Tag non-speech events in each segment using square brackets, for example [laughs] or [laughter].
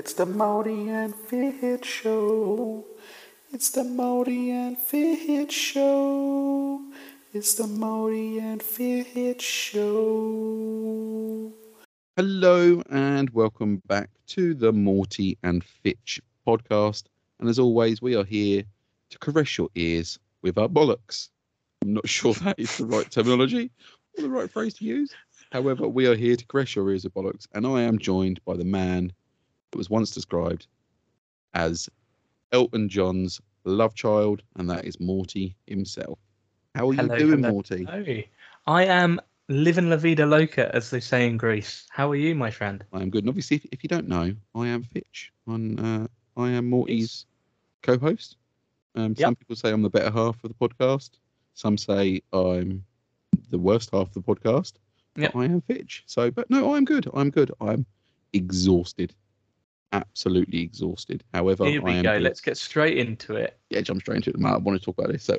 It's the Morty and Fitch Show. It's the Morty and Fitch Show. It's the Morty and Fitch Show. Hello and welcome back to the Morty and Fitch podcast. And as always, we are here to caress your ears with our bollocks. I'm not [laughs] sure that is the right terminology or the right phrase to use. However, we are here to caress your ears with bollocks, and I am joined by the man that was once described as Elton John's love child, and that is Morty himself. How are Hello, you doing, hello. Morty? Hey, I am living la vida loca, as they say in Greece. How are you, my friend? I am good. And obviously, if, if you don't know, I am Fitch. On uh, I am Morty's co-host. Um, Some people say I'm the better half of the podcast. Some say I'm the worst half of the podcast. Yep. But I am Fitch. So, but no, I'm good. I'm good. I'm exhausted. Absolutely exhausted. However, Here we go. Let's get straight into it. yeah, jump straight into it. Matt, I want to talk about this. So,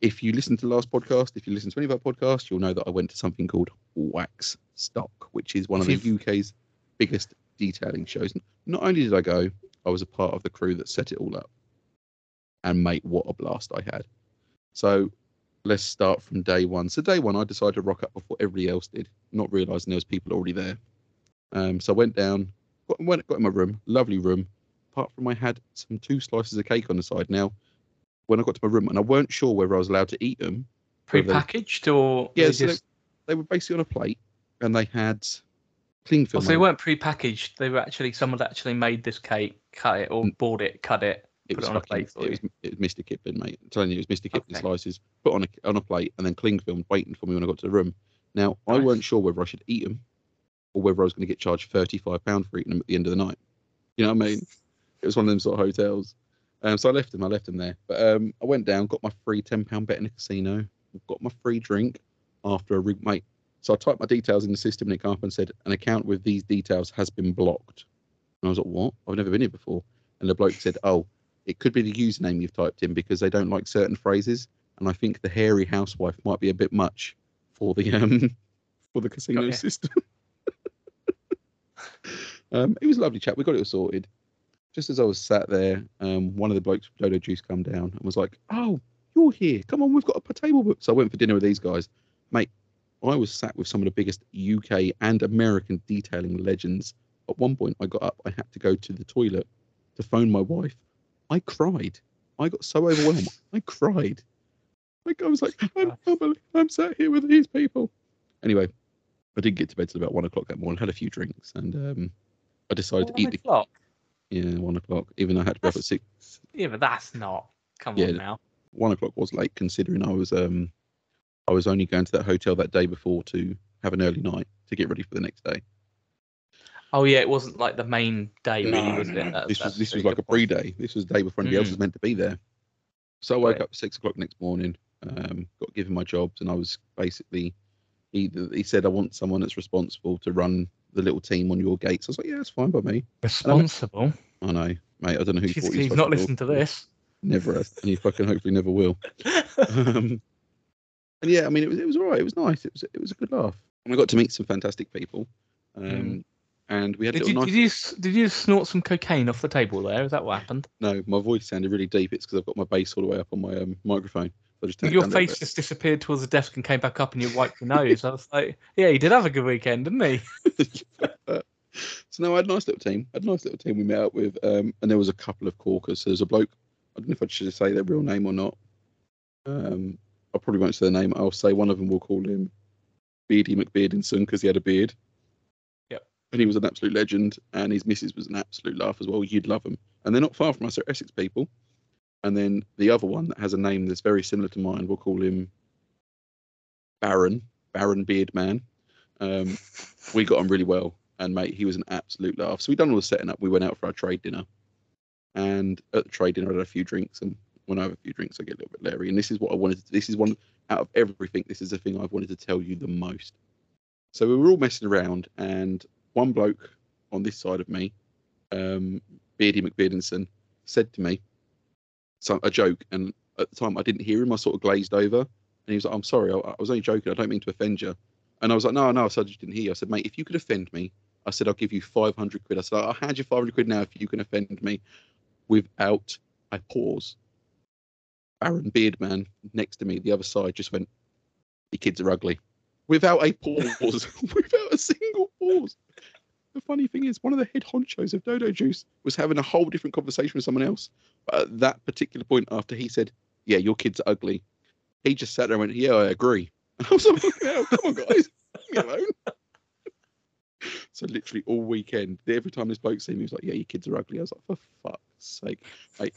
if you listen to the last podcast, if you listen to any of our podcasts, you'll know that I went to something called Wax Stock, which is one of the UK's biggest detailing shows. Not only did I go, I was a part of the crew that set it all up. And mate, what a blast I had. So let's start from day one. So day one, I decided to rock up before everybody else did, not realizing there was people already there. Um, so I went down, got, went, got in my room, lovely room. Apart from I had some two slices of cake on the side. Now, when I got to my room, and I weren't sure whether I was allowed to eat them. Pre-packaged or Yeah, they so just... They were basically on a plate, and they had cling Oh, film. so they weren't pre-packaged. They were actually someone that actually made this cake, cut it, or Mm. bought it, cut it, it put it on a plate for it was, it was Mr. Kipling, mate. I'm telling you, it was Mr. Kipling Okay. slices put on a on a plate and then cling film waiting for me when I got to the room. Now I weren't sure whether I should eat them or whether I was going to get charged thirty five pound for eating them at the end of the night. You know what I mean? It was one of them sort of hotels. Um, so I left them. I left them there. But um, I went down, got my free ten pound bet in a casino, got my free drink after a rig, mate. So I typed my details in the system and it came up and said an account with these details has been blocked. And I was like, what? I've never been here before. And the bloke said, oh, it could be the username you've typed in because they don't like certain phrases. And I think the hairy housewife might be a bit much for the um [laughs] for the casino ya. system. [laughs] [laughs] um, it was a lovely chat. We got it all sorted. Just as I was sat there, um, one of the blokes from Dodo Juice come down and was like, "Oh, you're here. Come on, we've got a table book." So I went for dinner with these guys, mate. I was sat with some of the biggest UK and American detailing legends. At one point, I got up. I had to go to the toilet to phone my wife. I cried. I got so overwhelmed. [laughs] I cried. Like I was like, I'm, I'm, I'm sat here with these people. Anyway, I didn't get to bed till about one o'clock that morning. Had a few drinks, and um, I decided to One eat the o'clock? yeah one o'clock. Even though I had to be up at six. Yeah, but that's not. Come Yeah. on now. One o'clock was late considering I was um I was only going to that hotel that day before to have an early night to get ready for the next day. Oh yeah, it wasn't like the main day, really, No, was no, it? no. That- This was this was like a pre-day. This was the day before anybody else Mm. was meant to be there. So I woke Right. up at six o'clock next morning, um, got given my jobs, and I was basically he he said I want someone that's responsible to run the little team on your gates. I was like, yeah, that's fine by me. Responsible. I know, mate. I don't know who thought he's not listened to this. Never and he fucking hopefully never will. [laughs] um, and yeah, I mean, it was it was all right. It was nice. It was it was a good laugh, and I got to meet some fantastic people. Um, Mm. And we had a Did little you, nice. did you did you snort some cocaine off the table there? Is that what happened? No, my voice sounded really deep. It's because I've got my bass all the way up on my um, microphone. Your down a little face just disappeared towards the desk and came back up, and you wiped your nose. I was like, "Yeah, he did have a good weekend, didn't he?" [laughs] [laughs] so no, I had a nice little team. I had a nice little team we met up with, um, and there was a couple of corkers. So there's a bloke. I don't know if I should say their real name or not. Um, I probably won't say the name. I'll say one of them. We'll call him Beardy McBeardinson because he had a beard. Yep. And he was an absolute legend, and his missus was an absolute laugh as well. You'd love them, and they're not far from us. They're Essex people. And then the other one that has a name that's very similar to mine, we'll call him Baron, Baron Beard Man. Um, [laughs] we got on really well, and mate, he was an absolute laugh. So we done all the setting up. We went out for our trade dinner, and at the trade dinner, I had a few drinks, and when I have a few drinks, I get a little bit leery. And this is what I wanted. To, this is one out of everything. This is the thing I've wanted to tell you the most. So we were all messing around, and one bloke on this side of me, um, Beardy McBeardinson, said to me some a joke, and at the time I didn't hear him. I sort of glazed over, and he was like, "I'm sorry, I, I was only joking. I don't mean to offend you." And I was like, "No, no." So I just didn't hear. you." I said, "Mate, if you could offend me, I said, I'll give you 500 quid. I said, I'll hand you 500 quid now if you can offend me without a pause. Aaron Beardman next to me, the other side, just went, The kids are ugly. Without a pause. [laughs] without a single pause. The funny thing is, one of the head honchos of Dodo Juice was having a whole different conversation with someone else. But at that particular point, after he said, Yeah, your kids are ugly, he just sat there and went, Yeah, I agree. And [laughs] I was like, "Oh, Come on, guys. Leave me alone. So literally all weekend, every time this bloke seen me, he was like, "Yeah, your kids are ugly." I was like, "For fuck's sake,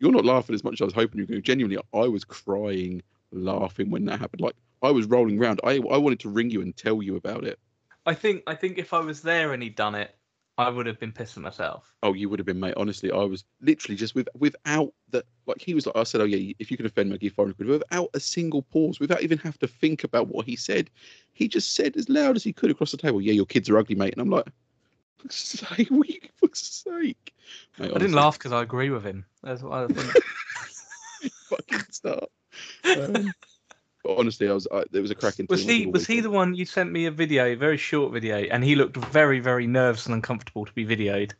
you're not laughing as much as I was hoping you were going. Genuinely, I was crying, laughing when that happened. Like I was rolling around. I I wanted to ring you and tell you about it. I think I think if I was there and he'd done it, I would have been pissing myself. Oh, you would have been, mate. Honestly, I was literally just with without that. Like he was like, I said, "Oh yeah, if you can offend me, give you 500 without a single pause, without even have to think about what he said. He just said as loud as he could across the table, "Yeah, your kids are ugly, mate." And I'm like, [laughs] "For sake, for sake." Mate, I didn't laugh because I agree with him. That's what I think. [laughs] fucking start. [laughs] Um, honestly, I was. I, there was a cracking. was he was he the one you sent me a video, a very short video, and he looked very very nervous and uncomfortable to be videoed.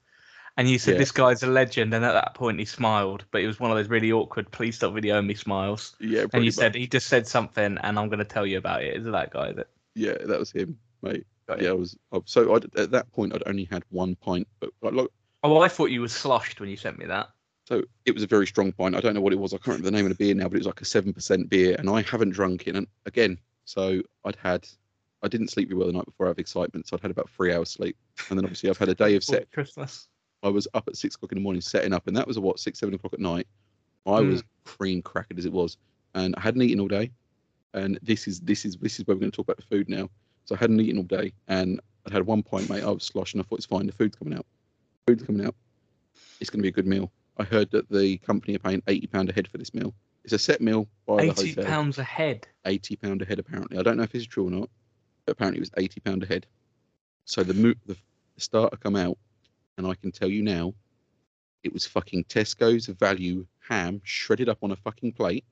And you said Yeah. this guy's a legend, and at that point he smiled, but it was one of those really awkward "please stop videoing me" smiles. Yeah, And you said he just said something, and I'm going to tell you about it. Is it that guy that? Yeah, that was him, mate. Got Yeah, I was. I, so I'd, at that point, I'd only had one pint, but like, look, Oh, I thought you were sloshed when you sent me that. So it was a very strong pint. I don't know what it was. I can't remember the name of the beer now, but it was like a seven percent beer, and I haven't drunk it. And again, so I'd had, I didn't sleep very well the night before. I have excitement, so I'd had about three hours sleep, and then obviously I've had a day of [laughs] set. Christmas. I was up at six o'clock in the morning setting up, and that was at what six, seven o'clock at night. I hmm. was cream crackered as it was, and I hadn't eaten all day. And this is this is this is where we're going to talk about the food now. So I hadn't eaten all day, and I'd had one pint, mate. I was sloshing. I thought it's fine. The food's coming out. Food's coming out. It's going to be a good meal. I heard that the company are paying eighty pound a head for this meal. It's a set meal by the Eighty hotel. pounds a head. Eighty pound a head, apparently. I don't know if it's true or not, but apparently it was eighty pound a head. So the mo- the starter come out, and I can tell you now, it was fucking Tesco's value ham shredded up on a fucking plate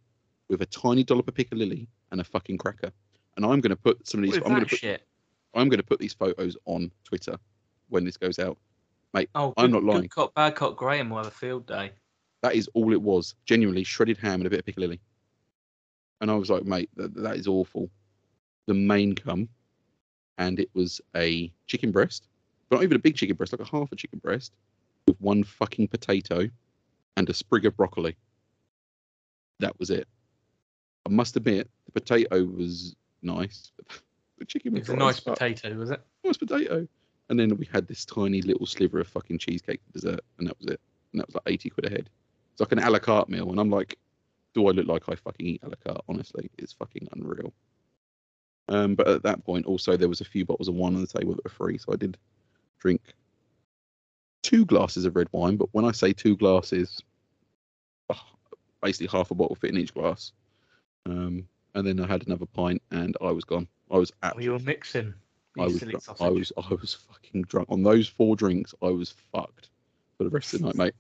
with a tiny dollop of piccalilli and a fucking cracker. And I'm going to put some of these. is I'm going to put. shit? I'm going to put these photos on Twitter when this goes out. Oh, I'm good- not lying. Good cop, bad cop. Graham will have a field day. That is all it was. Genuinely shredded ham and a bit of piccalilli. And I was like, mate, that, that is awful. The main come, and it was a chicken breast, but not even a big chicken breast, like a half a chicken breast, with one fucking potato and a sprig of broccoli. That was it. I must admit, the potato was nice. But [laughs] the chicken was It's a nice potato, was it? Nice potato. And then we had this tiny little sliver of fucking cheesecake for dessert, and that was it. And that was like 80 quid a head. It's like an a la carte meal. And I'm like, do I look like I fucking eat a la carte? Honestly, it's fucking unreal. Um, but at that point, also, there was a few bottles of wine on the table that were free. So I did drink two glasses of red wine. But when I say two glasses, ah, basically half a bottle fit in each glass. Um, and then I had another pint, and I was gone. I was Oh, absolutely you were mixing. I was, silly drunk. sausage. I was, I was fucking drunk on those four drinks. I was fucked for the rest of the night, mate.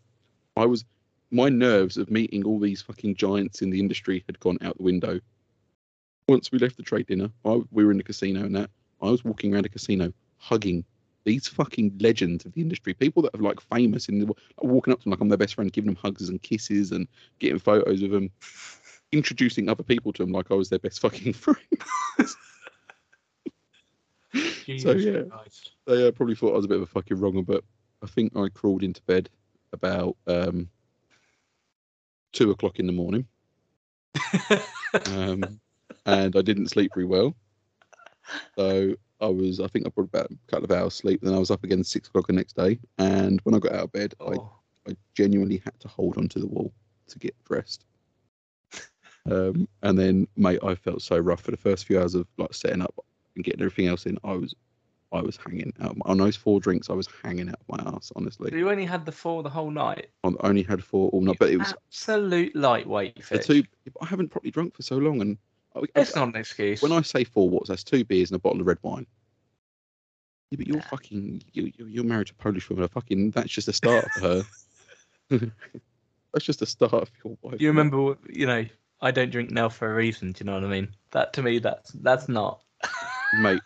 I was, my nerves of meeting all these fucking giants in the industry had gone out the window. Once we left the trade dinner, I, we were in the casino and that. I was walking around a casino hugging these fucking legends of the industry, people that are like famous in the like, walking up to them like I'm their best friend, giving them hugs and kisses and getting photos of them, introducing other people to them like I was their best fucking [laughs] friend. [laughs] Jesus yeah. Christ. they uh, probably thought I was a bit of a fucking wronger, but I think I crawled into bed about um, two o'clock in the morning, um, [laughs] and I didn't sleep very well. So I was, I think I probably about a couple of hours sleep. Then I was up again six o'clock the next day, and when I got out of bed, I, Oh, I genuinely had to hold onto the wall to get dressed. [laughs] Um, and then, mate, I felt so rough for the first few hours of like setting up and getting everything else in. I was, I was hanging out on those four drinks. I was hanging out my ass, honestly. so you only had the four the whole night. I only had four all night, but it was absolute lightweight fish. two. I haven't properly drunk for so long, and I, I- not an excuse. when I say four, what's that's two beers and a bottle of red wine. Yeah, but you're Nah. fucking you, you you're married to a Polish woman. Fucking that's just a start for her. [laughs] that's just a start for your wife. you remember, you know, I don't drink now for a reason. Do you know what I mean? That to me, that's that's not. Mate?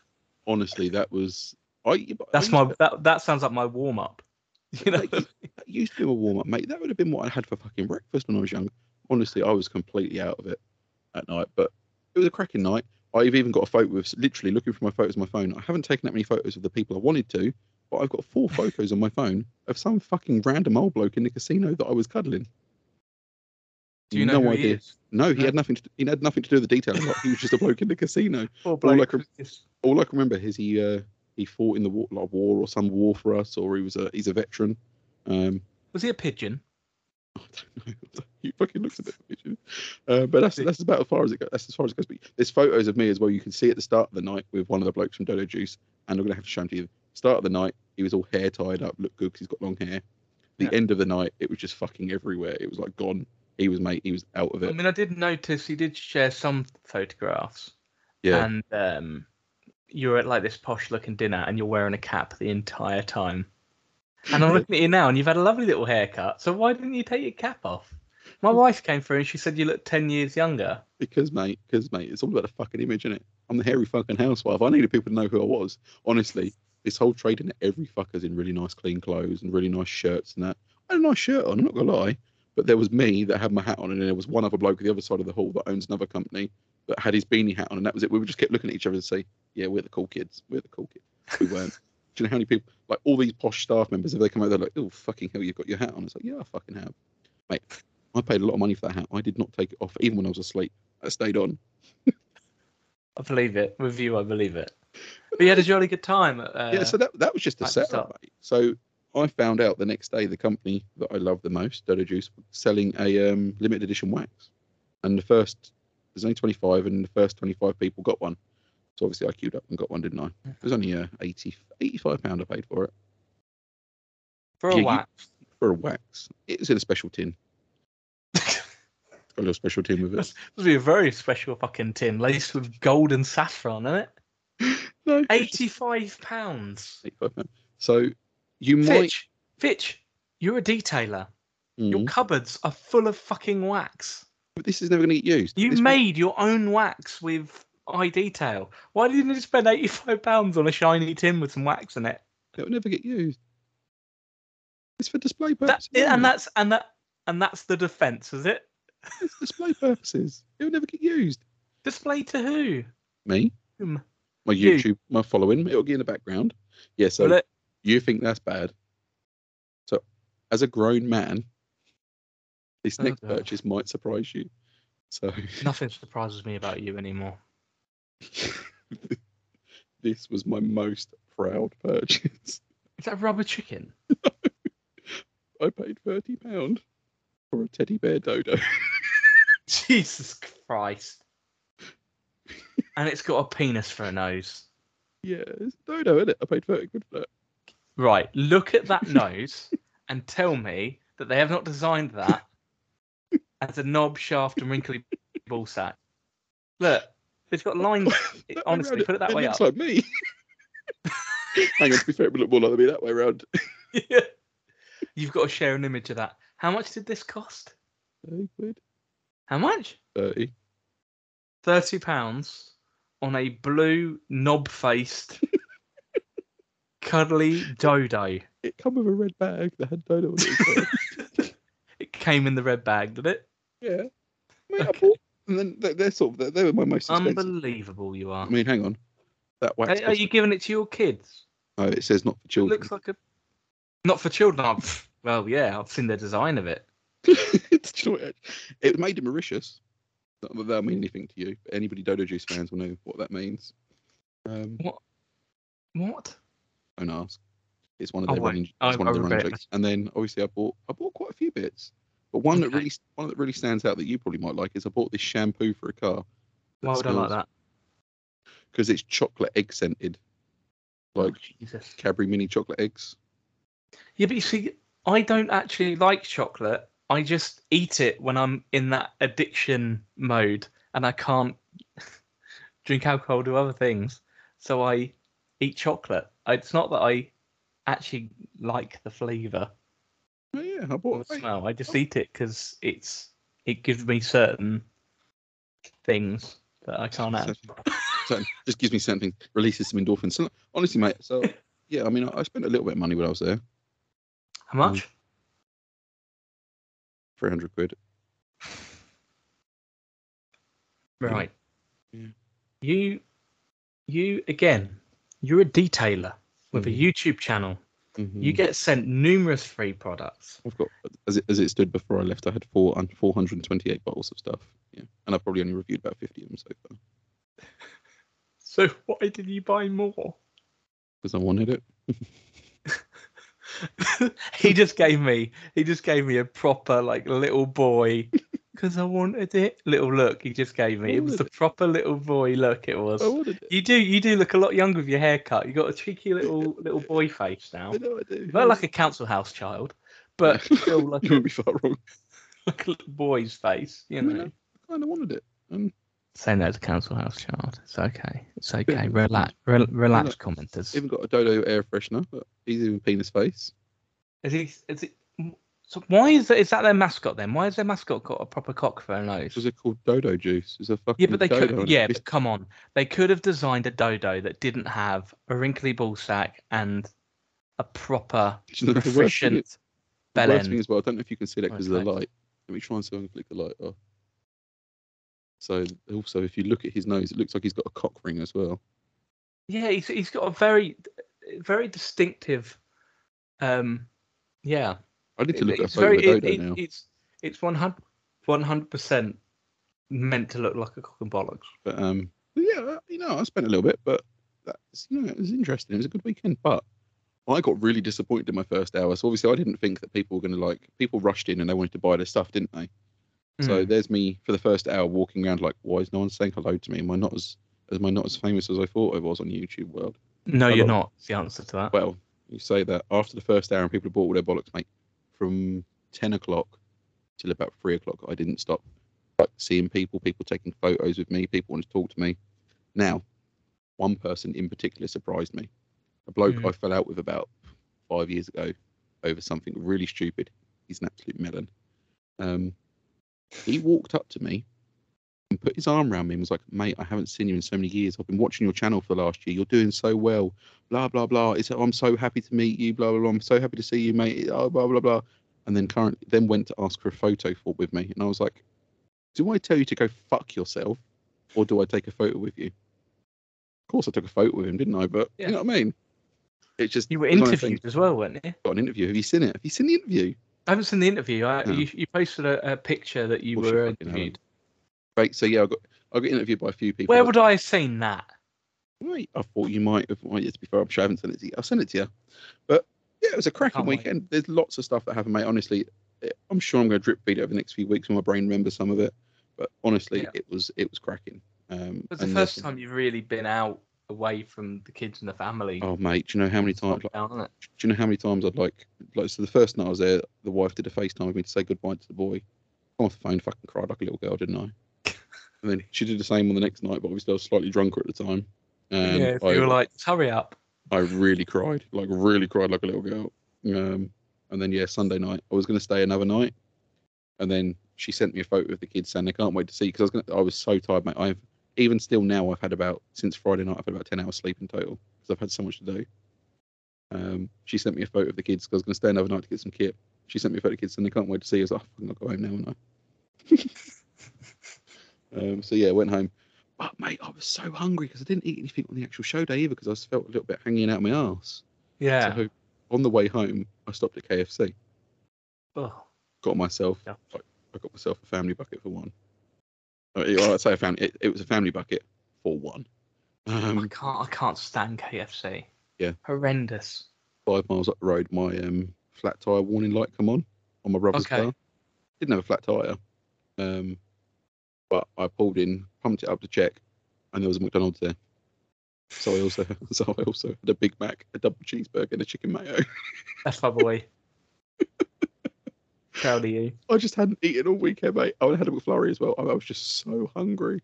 Honestly, that was I, but I That's my to- that that sounds like my warm up. [laughs] You know, that, that used to be my warm up, mate. That would have been what I had for fucking breakfast when I was young. Honestly, I was completely out of it at night, but it was a cracking night. I've even got a photo of literally looking for my photos on my phone. I haven't taken that many photos of the people I wanted to, but I've got four photos on my phone of some fucking random old bloke in the casino that I was cuddling. Do you know no idea. is? No, he No? had nothing. To, he had nothing to do with the detail. [laughs] He was just a bloke in the casino. [laughs] All I can- All I can remember is he uh, he fought in the war, like war or some war for us, or he was a he's a veteran. Um, was he a pigeon? [laughs] I don't know. He fucking looks a bit pigeon. Uh, but that's that's about as far as it goes. That's as far as it goes. But there's photos of me as well. You can see at the start of the night with one of the blokes from Dodo Juice, and I'm gonna have to show them to you. Start of the night, he was all hair tied up, looked good because he's got long hair. The Yeah. end of the night, it was just fucking everywhere. It was like gone. He was mate. He was out of it. I mean, I did notice he did share some photographs, Yeah. and um, you're at like this posh looking dinner, and you're wearing a cap the entire time. And I'm [laughs] looking at you now, and you've had a lovely little haircut. So why didn't you take your cap off? My wife came through and she said you look ten years younger. Because mate, because mate, it's all about the fucking image, isn't it? I'm the hairy fucking housewife. I needed people to know who I was. Honestly, this whole trading that every fucker's in really nice clean clothes and really nice shirts and that. I had a nice shirt on, I'm not gonna lie. But there was me that had my hat on, and there was one other bloke at the other side of the hall that owns another company that had his beanie hat on, and that was it. We would just kept looking at each other and say, "Yeah, we're the cool kids. We're the cool kids." We weren't. [laughs] Do you know how many people, like all these posh staff members, if they come out, they're like, "Oh fucking hell, you've got your hat on." It's like, "Yeah, I fucking have." Mate, I paid a lot of money for that hat. I did not take it off, even when I was asleep. I stayed on. [laughs] I believe it. With you, I believe it. [laughs] But you had a jolly good time. At, uh, yeah, so that that was just a setup. mate. So I found out the next day the company that I love the most, Dodo Juice, was selling a um, limited edition wax, and the first there's only 25, and the first 25 people got one. So obviously I queued up and got one, didn't I? It was only uh, 80, 85 pound I paid for it for a yeah, you- wax. for a wax. It was in a special tin. [laughs] Got a little special tin with it. This would be a very special fucking tin laced with gold and saffron, isn't it? [laughs] No, Eighty-five pounds. 85 pound. So you might. Fitch, Fitch, you're a detailer. Your Mm, cupboards are full of fucking wax. but this is never going to get used. You This made your own wax with eye detail. Why didn't you spend eighty-five pounds on a shiny tin with some wax in it? It'll never get used. It's for display That, purposes. and that's and that and that's the defense, is it? It's display purposes. It'll never get used. Display to who? Me, Whom? my You. YouTube, my following, it'll get in the background. Yeah, so Will it? You think that's bad. So, as a grown man, this Oh, next God. purchase might surprise you. So, [laughs] Nothing surprises me about you anymore. [laughs] this was my most proud purchase. [laughs] Is that rubber chicken? I paid thirty pound for a teddy bear dodo. Jesus Christ. and it's got a penis for a nose. yeah, it's a dodo, isn't it? I paid thirty quid for that. Right, look at that [laughs] nose and tell me that they have not designed that as a knob, shaft, and wrinkly ball sack. Look, it's got lines. [laughs] Way honestly, put it that way looks up. like me. [laughs] Hang on, to be fair, it would look more like me that way around. Yeah. You've got to share an image of that. How much did this cost? 30 quid. How much? 30. Thirty pounds on a blue knob-faced, cuddly dodo. It come with a red bag that had dodo on it. [laughs] It came in the red bag, did it? yeah. Mate, I bought, and then they're, they're sort of, they were my most expensive. Unbelievable, you are. I mean, hang on. That wax. Are, are you giving it to your kids? Oh, it says not for children. It looks like a. Not for children. I've, well, yeah, I've seen the design of it. Do you know what it, made in Mauritius. Not that that'll mean anything to you. Anybody Dodo Juice fans will know what that means. Um, What? Don't ask. Oh, it's one of I their won't. running. I- It's one I of their running jokes. And then obviously I bought I bought quite a few bits. But one that really one that really stands out that you probably might like is I bought this shampoo for a car. Why would I like that? Because it's chocolate egg scented, oh, like oh. Cadbury mini chocolate eggs. Yeah, but you see, I don't actually like chocolate. I just eat it when I'm in that addiction mode and I can't [laughs] drink alcohol, do other things. So I eat chocolate. It's not that I actually like the flavour Oh yeah, I bought. the smell. I just oh. eat it because it's it gives me certain things that I can't have. so- so just gives me something, releases some endorphins. So, honestly, mate. So yeah, I mean, I, I spent a little bit of money when I was there, How much? Um, three hundred quid. Right. Yeah. You, you again. You're a detailer with Mhm. a YouTube channel. You Mhm. get sent numerous free products. I've got as it as it stood before I left. I had four and four hundred and twenty eight bottles of stuff. Yeah, and I've probably only reviewed about fifty of them so far [laughs] So why did you buy more? because I wanted it. [laughs] he just gave me he just gave me a proper like little boy [laughs] because I wanted it. Little look he just gave me. It was the proper little boy look it was. I wanted it. You do you do look a lot younger with your haircut. You got a cheeky little [laughs] little boy face now. I know I do. Look like a council house child, but [laughs] still like you a, wouldn't be far wrong. [laughs] like a little boy's face. You I mean, know. I kind of wanted it. And Say no to council house child. It's okay. It's okay. Relax. Re- relax, commenters. even got a Dodo air freshener, but he's even penis face. Is he? Is it? So why is that? Is that their mascot then? Why is their mascot got a proper cock for a nose? Was it called Dodo juice? It's a fucking Yeah, but they could. Yeah, but come on, they could have designed a dodo that didn't have a wrinkly ball sack and a proper you know the efficient bell worst thing end. as well. I don't know if you can see that because of the light. Let me try and see if I can flick the light off. So also, if you look at his nose, it looks like he's got a cock ring as well. Yeah, he's he's got a very, very distinctive. Um, yeah, I need to look at a it's photo very. of It, it, now. it's it's one hundred percent meant to look like a cock and bollocks. But um, yeah, you know, I spent a little bit, but that's you know, it was interesting. It was a good weekend, but I got really disappointed in my first hour. So obviously, I didn't think that people were going to like. People rushed in and they wanted to buy their stuff, didn't they? So Mm. there's me for the first hour walking around like, why is no one saying hello to me? Am I not as am I not as famous as I thought I was on YouTube world? no, I you're not. The answer to that. Well, you say that after the first hour and people have bought all their bollocks, mate. From ten o'clock till about three o'clock, I didn't stop like seeing people, people taking photos with me, people wanted to talk to me. Now, one person in particular surprised me. A bloke Mhm. I fell out with about five years ago over something really stupid. He's an absolute melon. Um, he walked up to me and put his arm around me and was like, "Mate, I haven't seen you in so many years. I've been watching your channel for the last year. You're doing so well. Blah blah blah. It's, I'm so happy to meet you. Blah blah blah. I'm so happy to see you, mate. Oh, blah blah blah." And then current then went to ask for a photo for with me, and I was like, "Do I tell you to go fuck yourself, or do I take a photo with you?" Of course, I took a photo with him, didn't I? But Yeah. you know what I mean. It's just You were it was of interviewed as well, weren't you? Got an interview. Have you seen it? Have you seen the interview? I haven't seen the interview. I, No. you, you posted a, a picture that you Well, were interviewed. Right. So yeah, I got I got interviewed by a few people. Where would I have seen that? Right. I thought you might have. Well, yeah, to be fair, I'm sure I haven't sent it to you. I'll send it to you. But yeah, it was a cracking Can't wait. weekend. There's lots of stuff that happened, mate. Honestly, eh, I'm sure I'm going to drip feed it over the next few weeks when my brain remembers some of it. But honestly, Yeah. it was it was cracking. Um, It was the first time you've really been out away from the kids and the family. Oh mate, do you know how many times? Like, Lockdown, do you know how many times I'd like like so the first night I was there, the wife did a FaceTime with me to say goodbye to the boy. Come off the phone, fucking cried like a little girl, didn't I? And then she did the same on the next night, but obviously I was slightly drunker at the time. And yeah, I, you were like, hurry up. I really cried, like really cried like a little girl. Um, and then yeah, Sunday night I was going to stay another night, and then she sent me a photo of the kids saying they can't wait to see because I was going to I was so tired, mate. I've even still now I've had about since Friday night I've had about ten hours sleep in total because I've had so much to do. Um, she sent me a photo of the kids because I was going to stay another night to get some kit. She sent me a photo of the kids and they can't wait to see. Us. I was like, oh, fucking, I'll go home now, and I. [laughs] um, so yeah, went home. But mate, I was so hungry because I didn't eat anything on the actual show day either because I just felt a little bit hanging out my ass. Yeah. So on the way home, I stopped at KFC. Oh, Got myself, Yeah. I, I got myself a family bucket for one. Uh, it- well, I'd say a family. It, it was a family bucket for one. I Um, can't. I can't stand KFC. Yeah. Horrendous. five miles up the road, my um, flat tire warning light come on on my brother's Okay. car. Didn't have a flat tire, um, but I pulled in, pumped it up to check, and there was a McDonald's there. So I also, [laughs] so I also had a Big Mac, a double cheeseburger, and a chicken mayo. [laughs] That's my boy. Proud of you. I just hadn't eaten all weekend, mate. I had a McFlurry as well. I was just so hungry.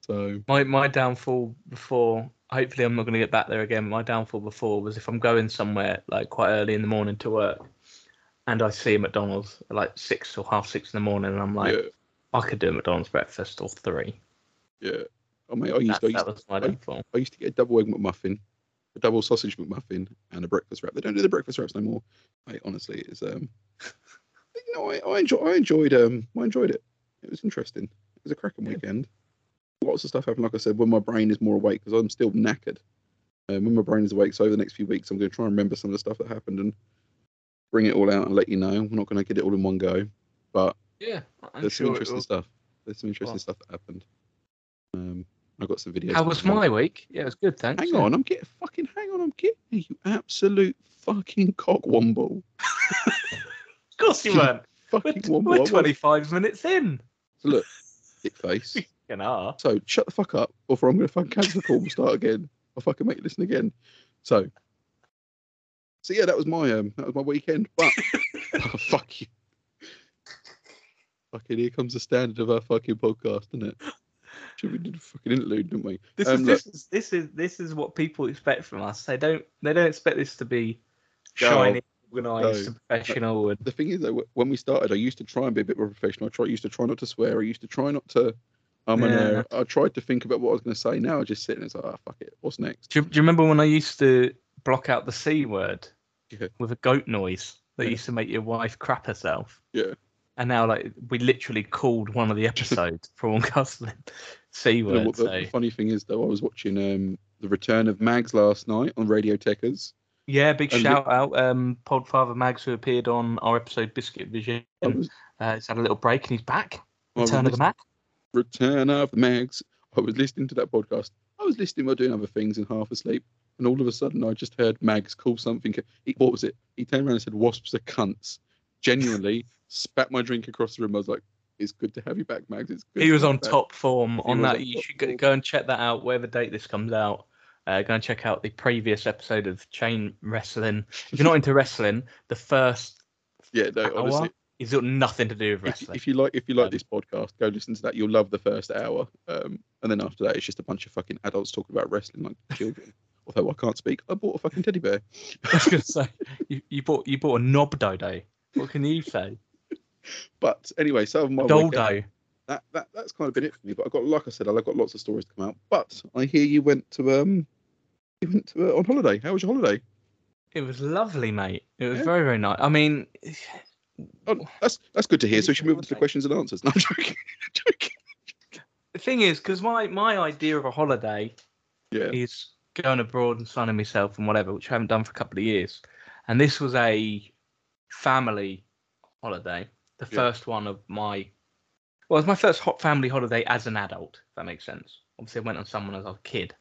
So My my downfall before. Hopefully, I'm not going to get back there again. My downfall before was if I'm going somewhere like quite early in the morning to work, and I see a McDonald's at like six or half six in the morning, and I'm like, yeah, I could do a McDonald's breakfast or three. yeah. Oh mate, I used, That, I used, that was my I- downfall. I used to get a double egg McMuffin, a double sausage McMuffin, and a breakfast wrap. They don't do the breakfast wraps no more. Mate, honestly, it's um, [laughs] you know, I, I enjoy, I enjoyed um, I enjoyed it. It was interesting. It was a cracking Yeah. weekend. Lots of stuff happened. Like I said, when my brain is more awake because I'm still knackered. Um, when my brain is awake, so over the next few weeks, I'm going to try and remember some of the stuff that happened and bring it all out and let you know. We're not going to get it all in one go, but Yeah, I'm there's some sure it interesting stuff. There's some interesting stuff that happened. Um, I got some videos. How was my week? Yeah, it was good, thanks. Hang yeah. on, I'm getting fucking. Hang on, I'm getting you, absolute fucking cockwomble. [laughs] Of course you weren't. We're, Fucking womble. We're 25 minutes in. So look, [laughs] dick face. So shut the fuck up, or I'm going to fucking cancel the call and start again. I'll fucking make you listen again. So, so yeah, that was my um, that was my weekend. But oh, [laughs] fuck you. Fucking here comes the standard of our fucking podcast, isn't it? [laughs] Should we did a fucking interlude, didn't we? This Um, is look. this is this is this is what people expect from us. They don't they don't expect this to be No, shiny, organised, no. professional, and the thing is though, when we started, I used to try and be a bit more professional. I try, used to try not to swear. I used to try not to. Um, and, Yeah. uh, I tried to think about what I was going to say. Now I just sit and it's like, ah, fuck it. What's next? Do you, do you remember when I used to block out the C word Yeah. with a goat noise that Yeah. used to make your wife crap herself? Yeah. And now, like, we literally called one of the episodes [laughs] from customer C You know word. what the, So, the funny thing is though, I was watching um the return of Mags last night on Radio Techers. yeah, big and shout out, um, Podfather Mags, who appeared on our episode Biscuit Vision. Was, Uh, he's had a little break and he's back. Return of the Mac. Return of the Mags. I was listening to that podcast. I was listening while doing other things and half asleep. And all of a sudden, I just heard Mags call something. He, what was it? He turned around and said, "Wasps are cunts." Genuinely, spat my drink across the room. I was like, "It's good to have you back, Mags." It's good He to was on back." top form on that. on You should go, form. go and check that out. Whatever date this comes out, uh, go and check out the previous episode of Chain Wrestling. If you're not into wrestling, the first Yeah, no, hour honestly, is got nothing to do with if, wrestling. if you like if you like Um, this podcast, go listen to that. You'll love the first hour, um, and then after that, it's just a bunch of fucking adults talking about wrestling like children. [laughs] Although I can't speak, I bought a fucking teddy bear. I was gonna [laughs] say you, you bought you bought a knob dodo. What can you say? But anyway, so my weekend- Doldo. that, that that's kind of been it for me. But I got, like I said, I've got lots of stories to come out. But I hear you went to um, you went to uh, on holiday. How was your holiday? It was lovely, mate. It was Yeah. very very nice. I mean, Oh, that's that's good to hear. So we should move on to the questions and answers. [laughs] No, I'm joking. [laughs] joking. the thing is, because my my idea of a holiday Yeah, is going abroad and sunning myself and whatever, which I haven't done for a couple of years. And this was a family holiday, the Yeah. first one of my. Well, it was my first hot family holiday as an adult, if that makes sense. Obviously, I went on someone as a kid,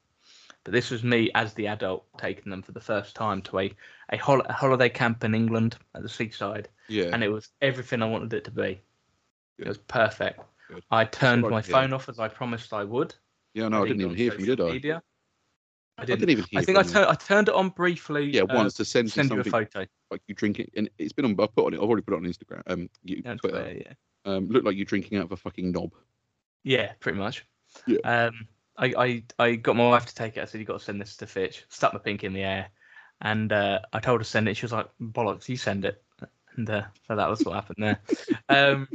but this was me as the adult taking them for the first time to a a, hol- a holiday camp in England at the seaside, yeah. and it was everything I wanted it to be. Good. It was perfect. Good. I turned like my hear. phone off as I promised I would. yeah, no, I didn't even hear from you, did I? Media. I I didn't. didn't even. I think I, tur- I turned it on briefly. Yeah, uh, once to send, you send you a photo. like you drinking, and it's been on. I put on it. I've already put it on Instagram. Um, you, Yeah, Twitter. Twitter, yeah. Um, looked like you drinking out of a fucking knob. yeah, pretty much. Yeah. Um, I, I I got my wife to take it. I said you got to send this to Fitch. Stuck my pink in the air, and uh, I told her to send it. She was like, "Bollocks, you send it." And uh, so that was what happened there. [laughs] Um,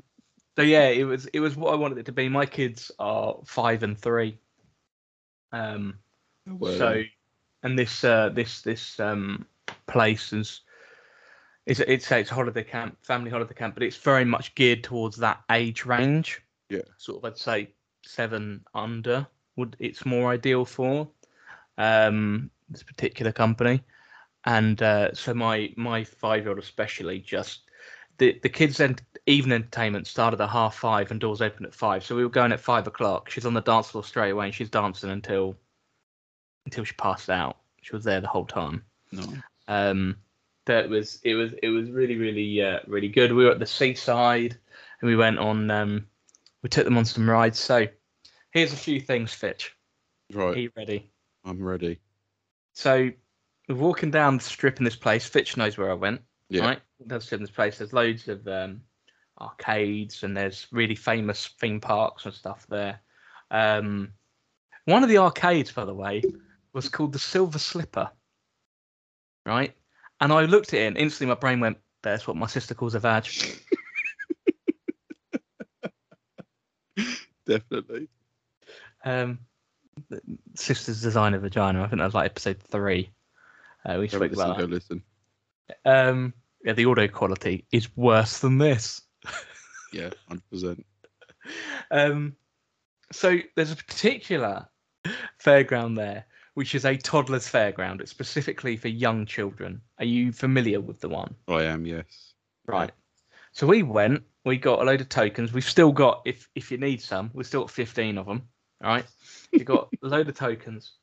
so yeah, it was it was what I wanted it to be. My kids are five and three. Um, Well, so and this uh this this um place is it's it's it's a holiday camp family holiday camp but it's very much geared towards that age range. Yeah. sort of i'd say seven under would it's more ideal for um this particular company. And uh so my my five year old especially just the the kids then evening entertainment started at half five and doors open at five. So we were going at five o'clock. She's on the dance floor straight away and she's dancing until until she passed out. She was there the whole time. no. Um, that was it was it was really really uh, really good. We were at the seaside and we went on. Um, we took them on some rides. So here's a few things, Fitch. Right. Are you ready? I'm ready. So we're walking down the strip in this place. Fitch knows where I went. Yeah. Right, that's in this place. There's loads of um, arcades and there's really famous theme parks and stuff there. Um, one of the arcades, by the way, was called the Silver Slipper. Right, and I looked at it and instantly my brain went, "That's what my sister calls a vag." [laughs] Definitely. Um, sister's design of vagina. I think that was like episode three. Uh, we Go spoke listen, about go that. listen. Um, yeah, the audio quality is worse than this. [laughs] Yeah, hundred percent. [laughs] Um, so there's a particular fairground there, which is a toddler's fairground. It's specifically for young children. Are you familiar with the one? I am. Yes. Right. So we went. We got a load of tokens. We've still got, if if you need some, we've still got 15 of them. All right. We got [laughs] a load of tokens,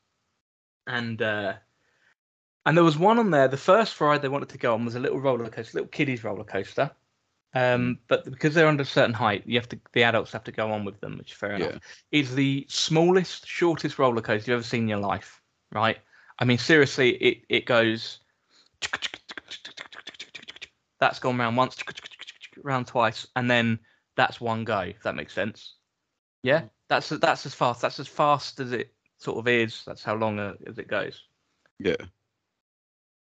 and uh, and there was one on there. The first ride they wanted to go on was a little roller coaster, little kiddies roller coaster. Um, but because they're under a certain height, you have to the adults have to go on with them, which is fair enough. Yeah. It's the smallest, shortest roller coaster you've ever seen in your life, right? I mean, seriously, it it goes. That's gone round once, round twice, and then that's one go. If that makes sense. Yeah, that's that's as fast. That's as fast as it sort of is. That's how long uh, as it goes. Yeah.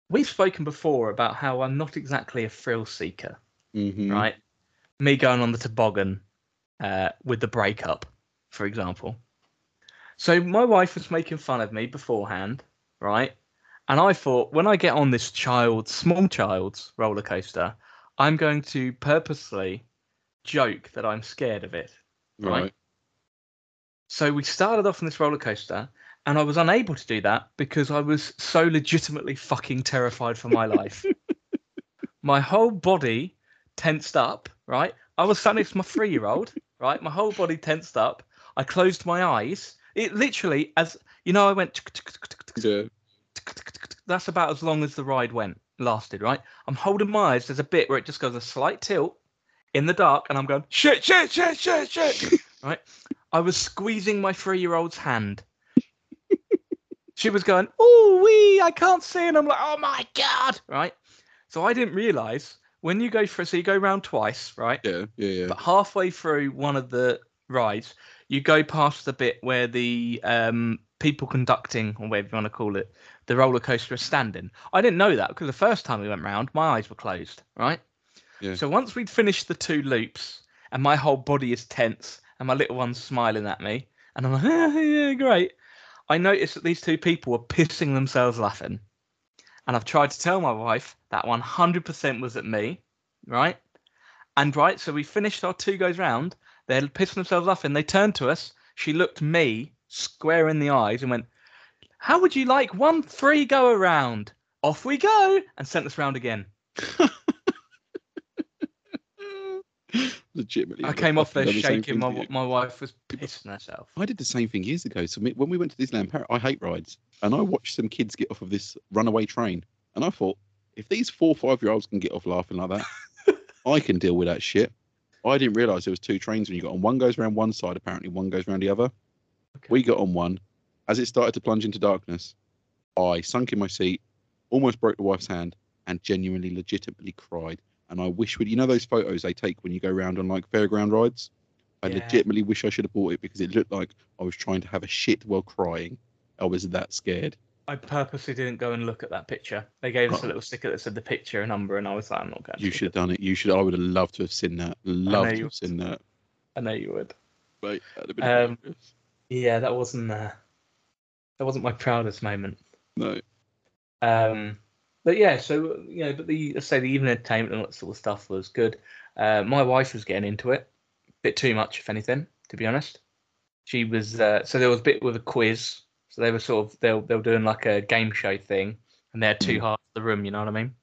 We've spoken before about how I'm not exactly a thrill seeker, Mm-hmm. right? Me going on the toboggan uh, with the breakup, for example. So my wife was making fun of me beforehand, right? And I thought when I get on this child, small child's roller coaster, I'm going to purposely joke that I'm scared of it. right? Right. So we started off on this roller coaster, and I was unable to do that because I was so legitimately fucking terrified for my life. [laughs] my whole body tensed up, right? I was standing next to my three year old, right? My whole body tensed up. I closed my eyes. It literally, as you know, I went. Yeah. That's about as long as the ride went, lasted, right? I'm holding my eyes. There's a bit where it just goes a slight tilt in the dark, and I'm going, shit, shit, shit, shit, shit, [laughs] right? I was squeezing my three year old's hand. she was going, oh, wee, I can't see. And I'm like, oh my God, right? So I didn't realize when you go for, so you go round twice, right? Yeah. Yeah. Yeah. But halfway through one of the rides, you go past the bit where the um, people conducting, or whatever you want to call it, the roller coaster is standing. I didn't know that because the first time we went round, my eyes were closed, right? Yeah. So once we'd finished the two loops, and my whole body is tense, and my little one's smiling at me, and I'm like, yeah, [laughs] yeah, great. I noticed that these two people were pissing themselves laughing. And I've tried to tell my wife that 100% was at me, right? And right, so we finished our two goes round. They're pissing themselves off and They turned to us. She looked me square in the eyes and went, How would you like one three go around? Off we go, and sent us round again. [laughs] Legitimately. I came off there the shaking. My, my wife was pissing herself. I did the same thing years ago. So when we went to Disneyland Paris, I hate rides, and I watched some kids get off of this runaway train, and I thought, if these four, five-year-olds can get off laughing like that, [laughs] I can deal with that shit. I didn't realise there was two trains when you got on. One goes around one side, apparently. One goes around the other. Okay. We got on one. As it started to plunge into darkness, I sunk in my seat, almost broke the wife's hand, and genuinely, legitimately cried. And I wish, would you know those photos they take when you go around on like fairground rides? I Yeah. legitimately wish I should have bought it because it looked like I was trying to have a shit while crying. I was that scared. I purposely didn't go and look at that picture. They gave us Oh. a little sticker that said the picture and number, and I was like, I'm not going. You should have done it. You should. I would have loved to have seen that. Loved to have seen that. I know you would. Mate, that'd have been Um. Yeah, that wasn't uh, that wasn't my proudest moment. No. Um, but yeah, so you know, but the let's say the evening entertainment and all that sort of stuff was good. Uh, my wife was getting into it, a bit too much, if anything, to be honest. She was uh, so there was a bit with a quiz. So they were sort of they were, they were doing like a game show thing, and they had two Mm. halves of the room. You know what I mean?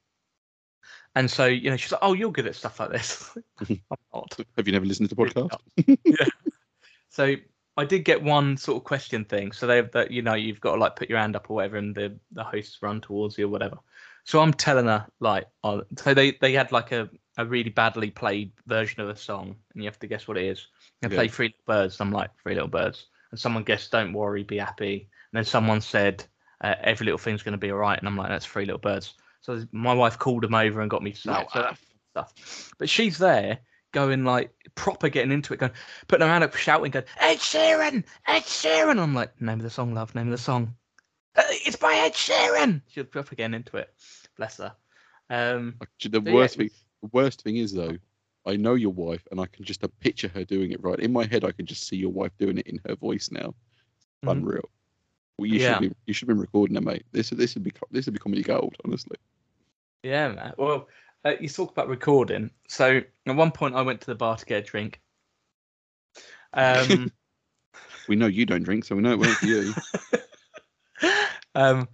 And so you know, she's like, "Oh, you're good at stuff like this." [laughs] I'm not. [laughs] Have you never listened to the podcast? [laughs] yeah. So I did get one sort of question thing. So they have that you know you've got to like put your hand up or whatever, and the the hosts run towards you or whatever. So I'm telling her like, oh, so they they had like a a really badly played version of a song, and you have to guess what it is. They Yeah. play Three Little Birds. I'm like Three Little Birds, and someone guessed Don't Worry, Be Happy, then someone said uh, Every Little Thing's Gonna Be Alright, and I'm like That's Three Little Birds. So my wife called them over and got me to say. So that stuff. But she's there going like proper getting into it, going putting her hand up, shouting, going Ed Sheeran, Ed Sheeran. I'm like, name of the song, love, name of the song. "Uh, it's by Ed Sheeran. She's proper getting into it. Bless her. Um, the yeah, worst it thing. The worst thing is though, I know your wife, and I can just picture her doing it right in my head. I can just see your wife doing it in her voice now. Mhm. Unreal. Well, you Yeah. should be you should have been recording it, mate. This this would be this would be comedy gold, honestly. Yeah, man. Well, uh, you talk about recording. So at one point, I went to the bar to get a drink. Um, [laughs] [laughs] We know you don't drink, so we know it won't for you. [laughs] um,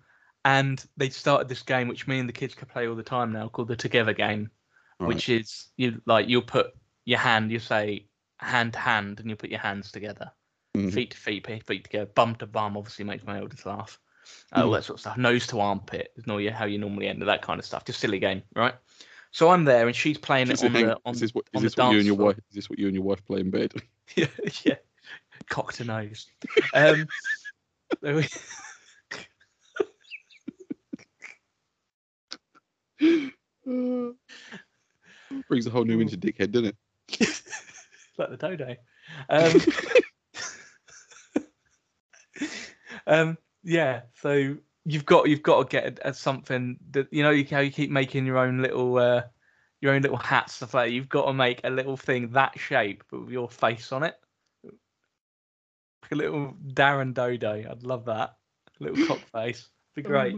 and they started this game, which me and the kids can play all the time now, called the Together game, Right. which is you like you'll put your hand, you say hand to hand, and you put your hands together, Mhm. feet to feet, feet feet together, bum to bum. Obviously, makes my eldest laugh. Uh, all Mhm. that sort of stuff. Nose to armpit is normally how you normally end that kind of stuff. Just silly game, right? So I'm there, and she's playing Is it on the on, is this what, is the this what you and your floor. wife? Is this what you and your wife play in bed? [laughs] yeah, yeah, cock to nose. Um, [laughs] we- [laughs] brings a whole new into dickhead, doesn't it? like the dodo. Um, um, yeah. So you've got you've got to get a, something that you know you, how you keep making your own little uh, your own little hats stuff like that. You've got to make a little thing that shape but with your face on it. Like a little Darren Dodo. I'd love that. A little cock [laughs] face. Be great.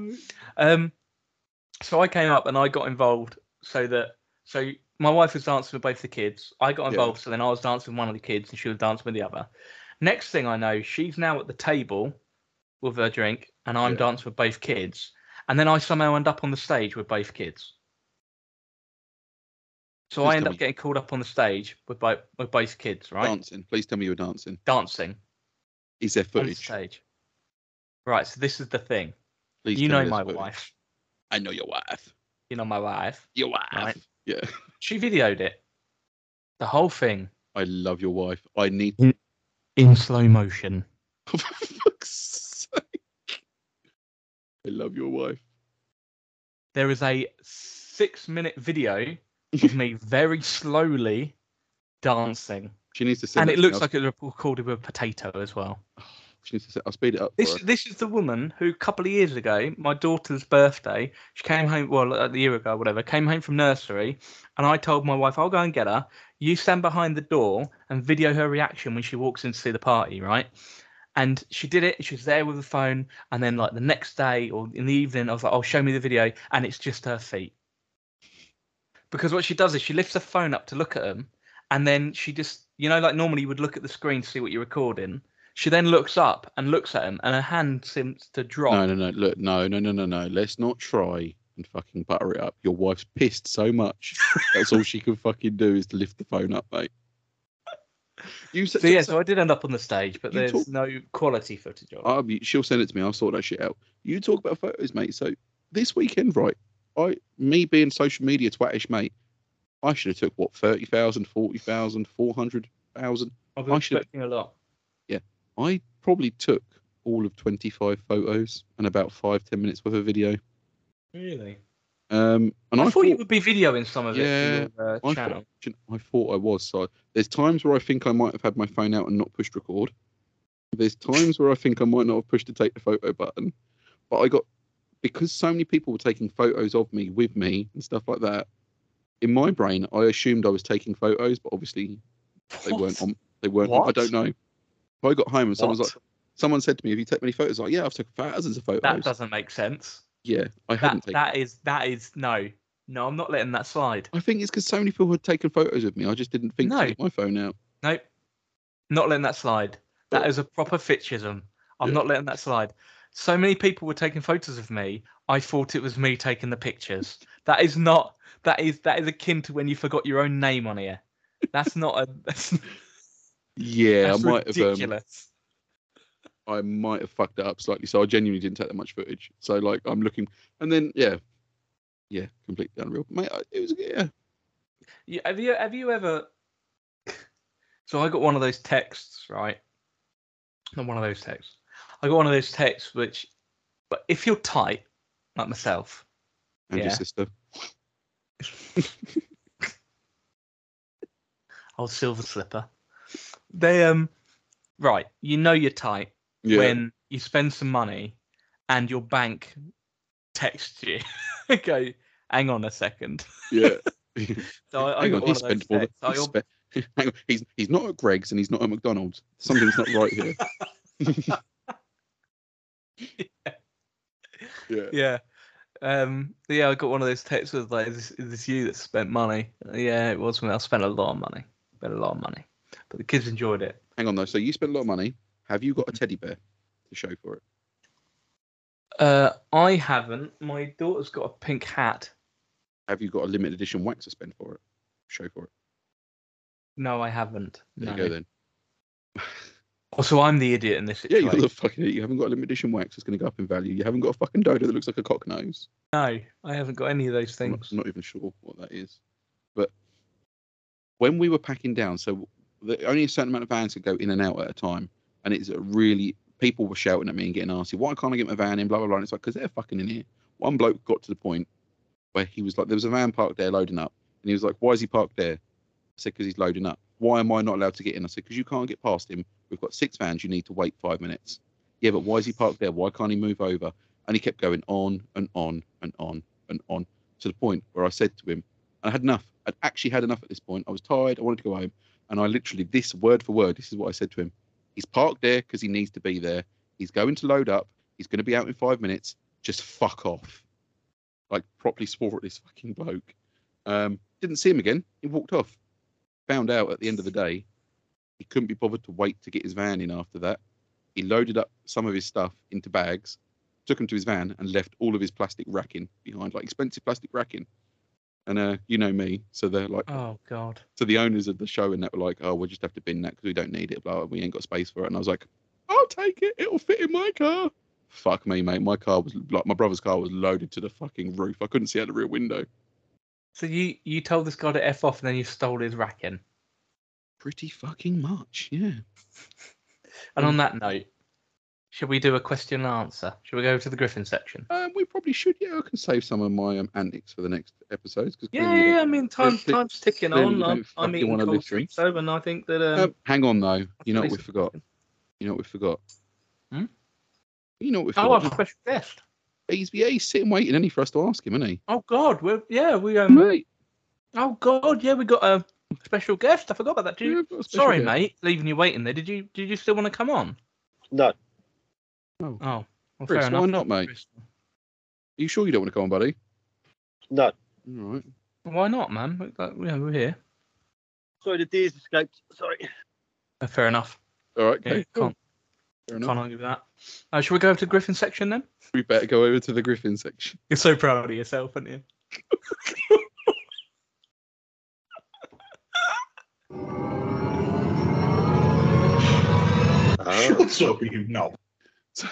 Oh. Um, so I came up and I got involved so that so my wife was dancing with both the kids. I got Yeah. involved, so then I was dancing with one of the kids and she was dancing with the other. Next thing I know, she's now at the table with her drink, and I'm Yeah. dancing with both kids. And then I somehow end up on the stage with both kids. So Please I end up me- getting called up on the stage with both with both kids, right? Dancing. Please tell me you were dancing. Dancing Is there on the footage? stage. Right. So this is the thing. Please you know my footage. wife. I know your wife. You know my wife. Your wife. Right. Yeah. She videoed it. The whole thing I love your wife. I need. in slow motion. [laughs] For fuck's sake. I love your wife. There is a six minute video [laughs] of me very slowly dancing. She needs to send And it looks like it was recorded with a potato as well. [sighs] She needs to. Set, I'll speed it up. This her. this is the woman who a couple of years ago, my daughter's birthday, she came home well a year ago, whatever, came home from nursery, and I told my wife, I'll go and get her. You stand behind the door and video her reaction when she walks in to see the party, right? And she did it. She was there with the phone, and then like the next day or in the evening, I was like, "Oh, show me the video," and it's just her feet. Because what she does is she lifts her phone up to look at them, and then she just, you know, like normally you would look at the screen to see what you're recording. She then looks up and looks at him, and her hand seems to drop. No, no, no. Look, no, no, no, no, no. Let's not try and fucking butter it up. Your wife's pissed so much. [laughs] That's all she can fucking do is to lift the phone up, mate. You said, So yeah, so I did end up on the stage, but there's talk- no quality footage of it. I'll be, she'll send it to me. I'll sort that shit out. You talk about photos, mate. So this weekend, right? I, me being social media twatish, mate. I should have took what 30,000, 40,000, 400,000. I've been I should- expecting a lot. Yeah, I probably took all of 25 photos and about five, 10 minutes worth of video. Really? Um, and I, I, thought, you would be videoing some of Yeah, it your uh, I thought, I thought I was. So there's times where I think I might have had my phone out and not pushed record. There's times where I think I might not have pushed the take the photo button. But I got because so many people were taking photos of me with me and stuff like that. In my brain, I assumed I was taking photos, but obviously they weren't on. They weren't. on- I don't know. I got home and someone's like, someone said to me, "Have you taken many photos?" I'm Like, yeah, I've taken thousands of photos. that doesn't make sense. Yeah, I That haven't that is that is no, no. I'm not letting that slide. I think it's because so many people had taken photos of me. I just didn't think No. to take my phone out. Nope, not letting that slide. That is a proper fitchism. I'm Yeah. not letting that slide. So many people were taking photos of me. I thought it was me taking the pictures. [laughs] That is not. That is that is akin to when you forgot your own name on here. That's not a. [laughs] That's, Yeah, that's I might have. Um, ridiculous. I might have fucked it up slightly. So I genuinely didn't take that much footage. So like I'm looking, and then yeah, yeah, completely unreal. Mate, it was yeah. You, have you have you ever? So I got one of those texts, right? Not one of those texts. I got one of those texts which, but if you're tight, like myself, And your sister. [laughs] old silver slipper, they um, right, you know you're tight Yeah. when you spend some money, and your bank texts you, [laughs] okay, hang on a second. yeah. [laughs] So I, I got on, he one of those spent more. texts. I He spent, hang on, he's he's not at Greggs and he's not at McDonald's. Something's not right here. [laughs] Yeah. Yeah. Um, yeah, I got one of those texts with like, "Is this, is this you that spent money?" Yeah, it was me. I spent a lot of money. Spent a lot of money, but the kids enjoyed it. Hang on though. So you spent a lot of money. Have you got a teddy bear to show for it? Uh, I haven't. My daughter's got a pink hat. Have you got a limited edition wax to spend for it? Show for it. No, I haven't. There no. you go then. Also, I'm the idiot in this [laughs] Yeah, you're the fucking. idiot. You haven't got a limited edition wax that's going to go up in value. You haven't got a fucking dodo that looks like a cock nose. No, I haven't got any of those I'm not, things. I'm not even sure what that is. But when we were packing down, so the, only a certain amount of vans could go in and out at a time, and it's a really people were shouting at me and getting nasty. Why can't I get my van in? Blah blah blah. And it's like because they're fucking in here. One bloke got to the point where he was like, there was a van parked there loading up, and he was like, why is he parked there? I said because he's loading up. Why am I not allowed to get in? I said because you can't get past him. We've got six vans. You need to wait five minutes. Yeah, but why is he parked there? Why can't he move over? And he kept going on and on and on and on to the point where I said to him, I had enough. I'd actually had enough at this point. I was tired. I wanted to go home. And I literally, this word for word, this is what I said to him. He's parked there because he needs to be there. He's going to load up. He's going to be out in five minutes. Just fuck off. Like, properly swore at this fucking bloke. Um, didn't see him again. He walked off. Found out at the end of the day, he couldn't be bothered to wait to get his van in after that. He loaded up some of his stuff into bags, took him to his van, and left all of his plastic racking behind, like expensive plastic racking. And uh, you know me, so they're like, Oh God. So the owners of the show, and that were like, "Oh, we'll just have to bin that because we don't need it. Blah, we ain't got space for it." And I was like, "I'll take it. It'll fit in my car." Fuck me, mate. My car was like my brother's car was loaded to the fucking roof. I couldn't see out the rear window. So you you told this guy to f off, and then you stole his racking. Pretty fucking much, yeah. And on that note, should we do a question and answer? Should we go to the Griffin section? Um, we probably should. Yeah, I can save some of my um, antics for the next episodes. Cause Yeah, clearly yeah. I mean, time clearly- time's ticking on. I'm, don't I'm eating wanna cold listen. street and I think that um, Um, hang on though. You know what we Lisa- forgot. You know what we forgot. Hmm? You know what we oh, I've a special guest. he's, yeah, he's sitting waiting, any for us to ask him, isn't he? Oh God, we're yeah we um. Mate, Oh God, yeah, we got a special guest. I forgot about that. Did you, we've got a special sorry, guest. mate, leaving you waiting there. Did you did you still want to come on? No, Oh, well, Chris, fair why enough. not, mate? Chris. Are you sure you don't want to come on, buddy? no. All right. Why not, man? We- like, yeah, we're here. Sorry, the deer's escaped. Sorry. Uh, fair enough. All right. Yeah, Okay. cool. can't can't argue with that. Uh, shall we go over to the Griffin section then? We better go over to the Griffin section. [laughs] You're so proud of yourself, aren't you? [laughs] Ah. up, you [laughs]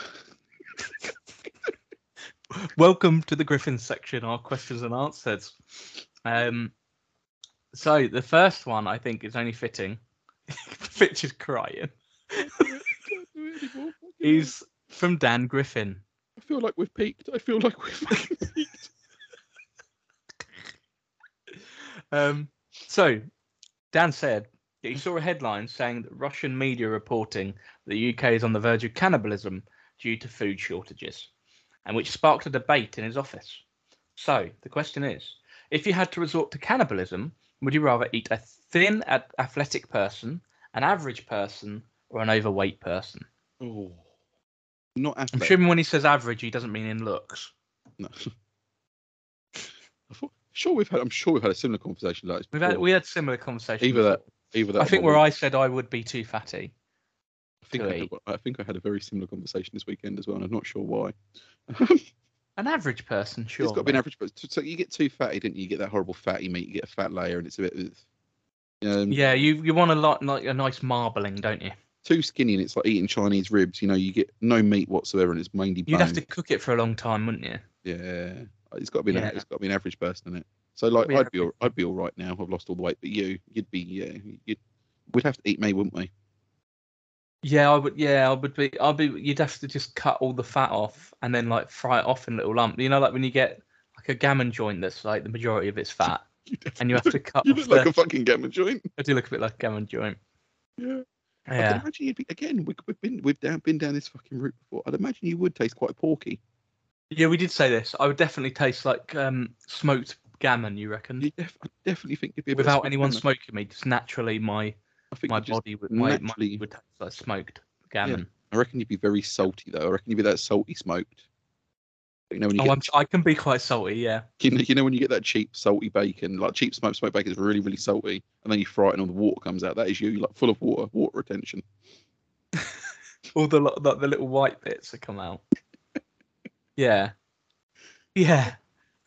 Welcome to the Griffin section, our questions and answers. Um, so the first one I think is only fitting. [laughs] Fitch is crying. [laughs] He's from Dan Griffin. I feel like we've peaked. I feel like we've peaked. Um, so Dan said that he saw a headline saying that Russian media reporting that the UK is on the verge of cannibalism due to food shortages, and which sparked a debate in his office. So the question is, if you had to resort to cannibalism, would you rather eat a thin, athletic person, an average person, or an overweight person? Oh. Not I'm athletic. assuming when he says average, he doesn't mean in looks. No. [laughs] I thought, sure, we've had. I'm sure we've had a similar conversation like this. We've had before. we had similar conversations. either that, before. Either. I think where I said I would be too fatty. I think I, had. I think I had a very similar conversation this weekend as well, and I'm not sure why. An average person, sure. [laughs] it's got to be an average, but so you get too fatty, didn't you? You get that horrible fatty meat. You get a fat layer, and it's a bit. Um, Yeah, you you want a lot like a nice marbling, don't you? Too skinny, and it's like eating Chinese ribs. You know, you get no meat whatsoever, and it's mainly You'd have to cook it for a long time, wouldn't you? Yeah, it's got to be. An, Yeah. It's got to be an average person in it. So like, I'd be, all, I'd be all right now. I've lost all the weight, but you, you'd be, yeah, you'd, we'd have to eat me, wouldn't we? Yeah, I would. Yeah, I would be. I'd be. You'd have to just cut all the fat off and then like fry it off in little lumps. You know, like when you get like a gammon joint that's like the majority of it's [laughs] fat, You'd and you have to cut [laughs] You off look like the. a fucking gammon joint. I do look a bit like a gammon joint. Yeah. Yeah. I can imagine you'd be again. We, we've been we've down, been down this fucking route before. I'd imagine you would taste quite porky. Yeah, we did say this. I would definitely taste like um smoked gammon. You reckon? You def- I definitely think you'd be Without anyone gammon. smoking me, just naturally my I think my body would my, my naturally- would taste like smoked gammon. I reckon you'd be very salty though. I reckon you'd be that salty smoked. You know when you Oh, get I'm, I can be quite salty. Yeah. you know, you know when you get that cheap salty bacon, like cheap smoked smoked bacon is really really salty, and then you fry it and all the water comes out. That is you, like full of water, water retention. [laughs] All the, the the little white bits that come out. [laughs] yeah. Yeah.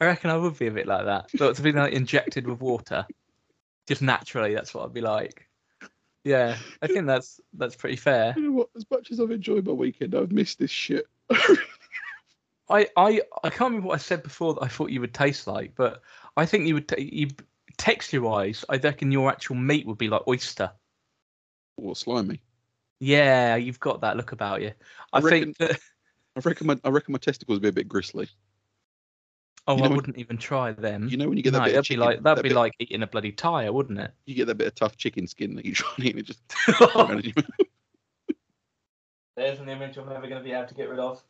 I reckon I would be a bit like that. But to be like injected with water, just naturally, that's what I'd be like. Yeah, I think that's that's pretty fair. You know what? As much as I've enjoyed my weekend, I've missed this shit. [laughs] I, I I can't remember what I said before that I thought you would taste like, but I think you would ta you texture wise, I reckon your actual meat would be like oyster. or slimy. Yeah, you've got that look about you. I, I think that I reckon my I reckon my testicles would be a bit gristly. Oh, you I know when- wouldn't even try them. You know when you get that no, bit that'd of be like that'd that be bit- like eating a bloody tire, wouldn't it? you get that bit of tough chicken skin that you [laughs] try and eat and it just around in your mouth. There's an image I'm never going to be able to get rid of.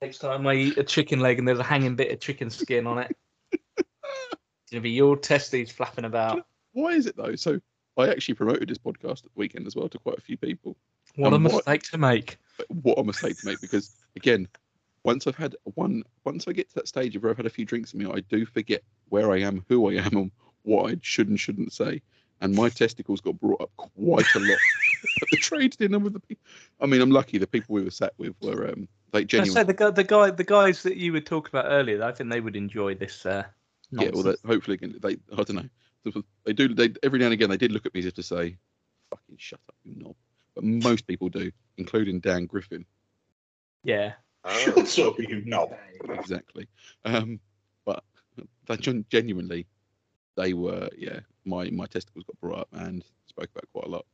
Next time I eat a chicken leg and there's a hanging bit of chicken skin on it, [laughs] it's going to be your testes flapping about. Why is it though? So I actually promoted this podcast at the weekend as well to quite a few people. What a And what- mistake to make. What a mistake to make because again, once I've had one, once I get to that stage of where I've had a few drinks in me, I do forget where I am, who I am, and what I should and shouldn't say. And my testicles got brought up quite a lot [laughs] at the trade dinner with the people. I mean, I'm lucky the people we were sat with were um, like I genuine. say the guy, the guy, the guys that you were talking about earlier. I think they would enjoy this. Uh, yeah, well, that, hopefully again, they. I don't know. They do. They every now and again they did look at me as if to say, "Fucking shut up, you knob." But most people do, including Dan Griffin. yeah. Shut up, you knob. exactly. Um, but they gen- genuinely, they were yeah. My my testicles got brought up and spoke about quite a lot.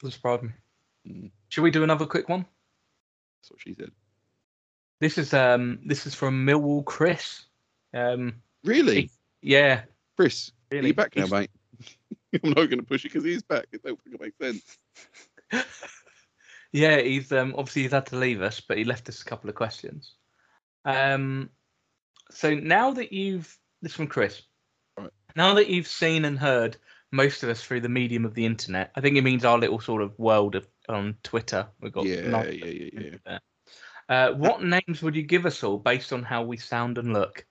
Doesn't surprise me. Mm. Should we do another quick one? That's what she said. This is um this is from Millwall Chris. Um Really, yeah, Chris? Are really. you back now, He's- mate? [laughs] I'm not going to push it because he's back. It don't make sense. [laughs] Yeah, he's um obviously he's had to leave us, but he left us a couple of questions. Um so now that you've this is from Chris. Right. Now that you've seen and heard most of us through the medium of the internet, I think it means our little sort of world of on Twitter. We've got Yeah, yeah, yeah, yeah. Uh, what names would you give us all based on how we sound and look?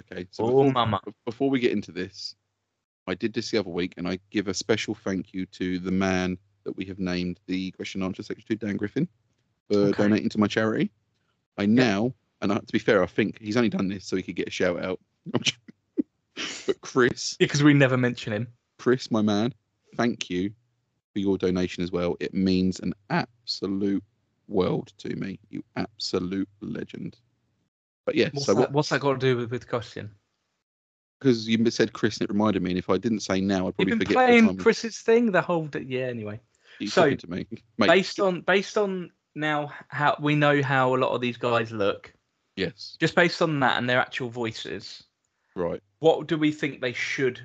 Okay, so Oh, before, mama. before we get into this, I did this the other week, and I give a special thank you to the man that we have named the question and answer section to, Dan Griffin, for Okay. donating to my charity. I now, and I, to be fair, I think he's only done this so he could get a shout out. [laughs] but Chris, Because we never mention him. Chris, my man, thank you for your donation as well. It means an absolute world to me. You absolute legend. But yeah, What's, so that, what? what's that got to do with, with the question? Because you said Chris, and it reminded me. And if I didn't say now, I'd You've probably been forget. playing Chris's thing the whole day. Yeah, anyway. He's so, to me. [laughs] Mate, based on based on now how we know how a lot of these guys look, yes, just based on that and their actual voices, right. what do we think they should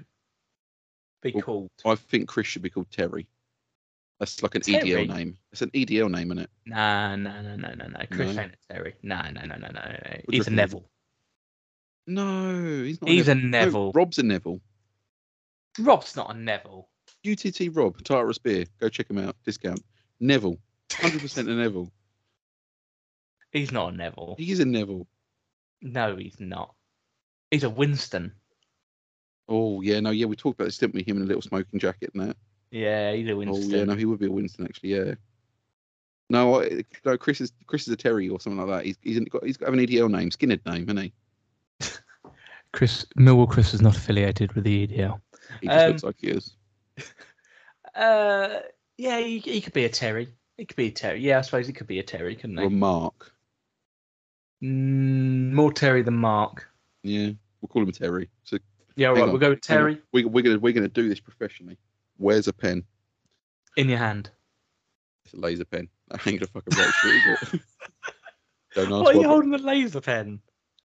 be Well, called? I think Chris should be called Terry. That's like an Terry? EDL name. It's an EDL name, isn't it? Nah, no, no, no, no, no. Chris No? ain't a Terry. Nah, no, no, no, no. no. He's a? Neville. No, he's not. He's a No, Neville. Rob's a Neville. Rob's not a Neville. UTT Rob, Tartarus Beer. Go check him out. Discount. Neville. 100% a Neville. He's not a Neville. He is a Neville. No, he's not. He's a Winston. Oh, yeah, no, yeah, we talked about this, didn't we? Him in a little smoking jacket and that. Yeah, he's a Winston. Oh, yeah, no, he would be a Winston, actually, yeah. No, I, no, Chris is Chris is a Terry or something like that. He's he's got he's got an EDL name, Skinhead name, hasn't he? Chris Millwall Chris is not affiliated with the EDL. He just Um, looks like he is. [laughs] Uh, yeah, he, he could be a Terry. He could be a Terry. Yeah, I suppose he could be a Terry, couldn't he? Remark. Mm, more Terry than Mark. Yeah, we'll call him Terry. So Yeah, right. on, we'll go with Terry. We, we're gonna we're gonna do this professionally. Where's a pen? in your hand. It's a laser pen. [laughs] I ain't gonna fucking write through it. [laughs] Don't ask What are you what- holding a laser pen?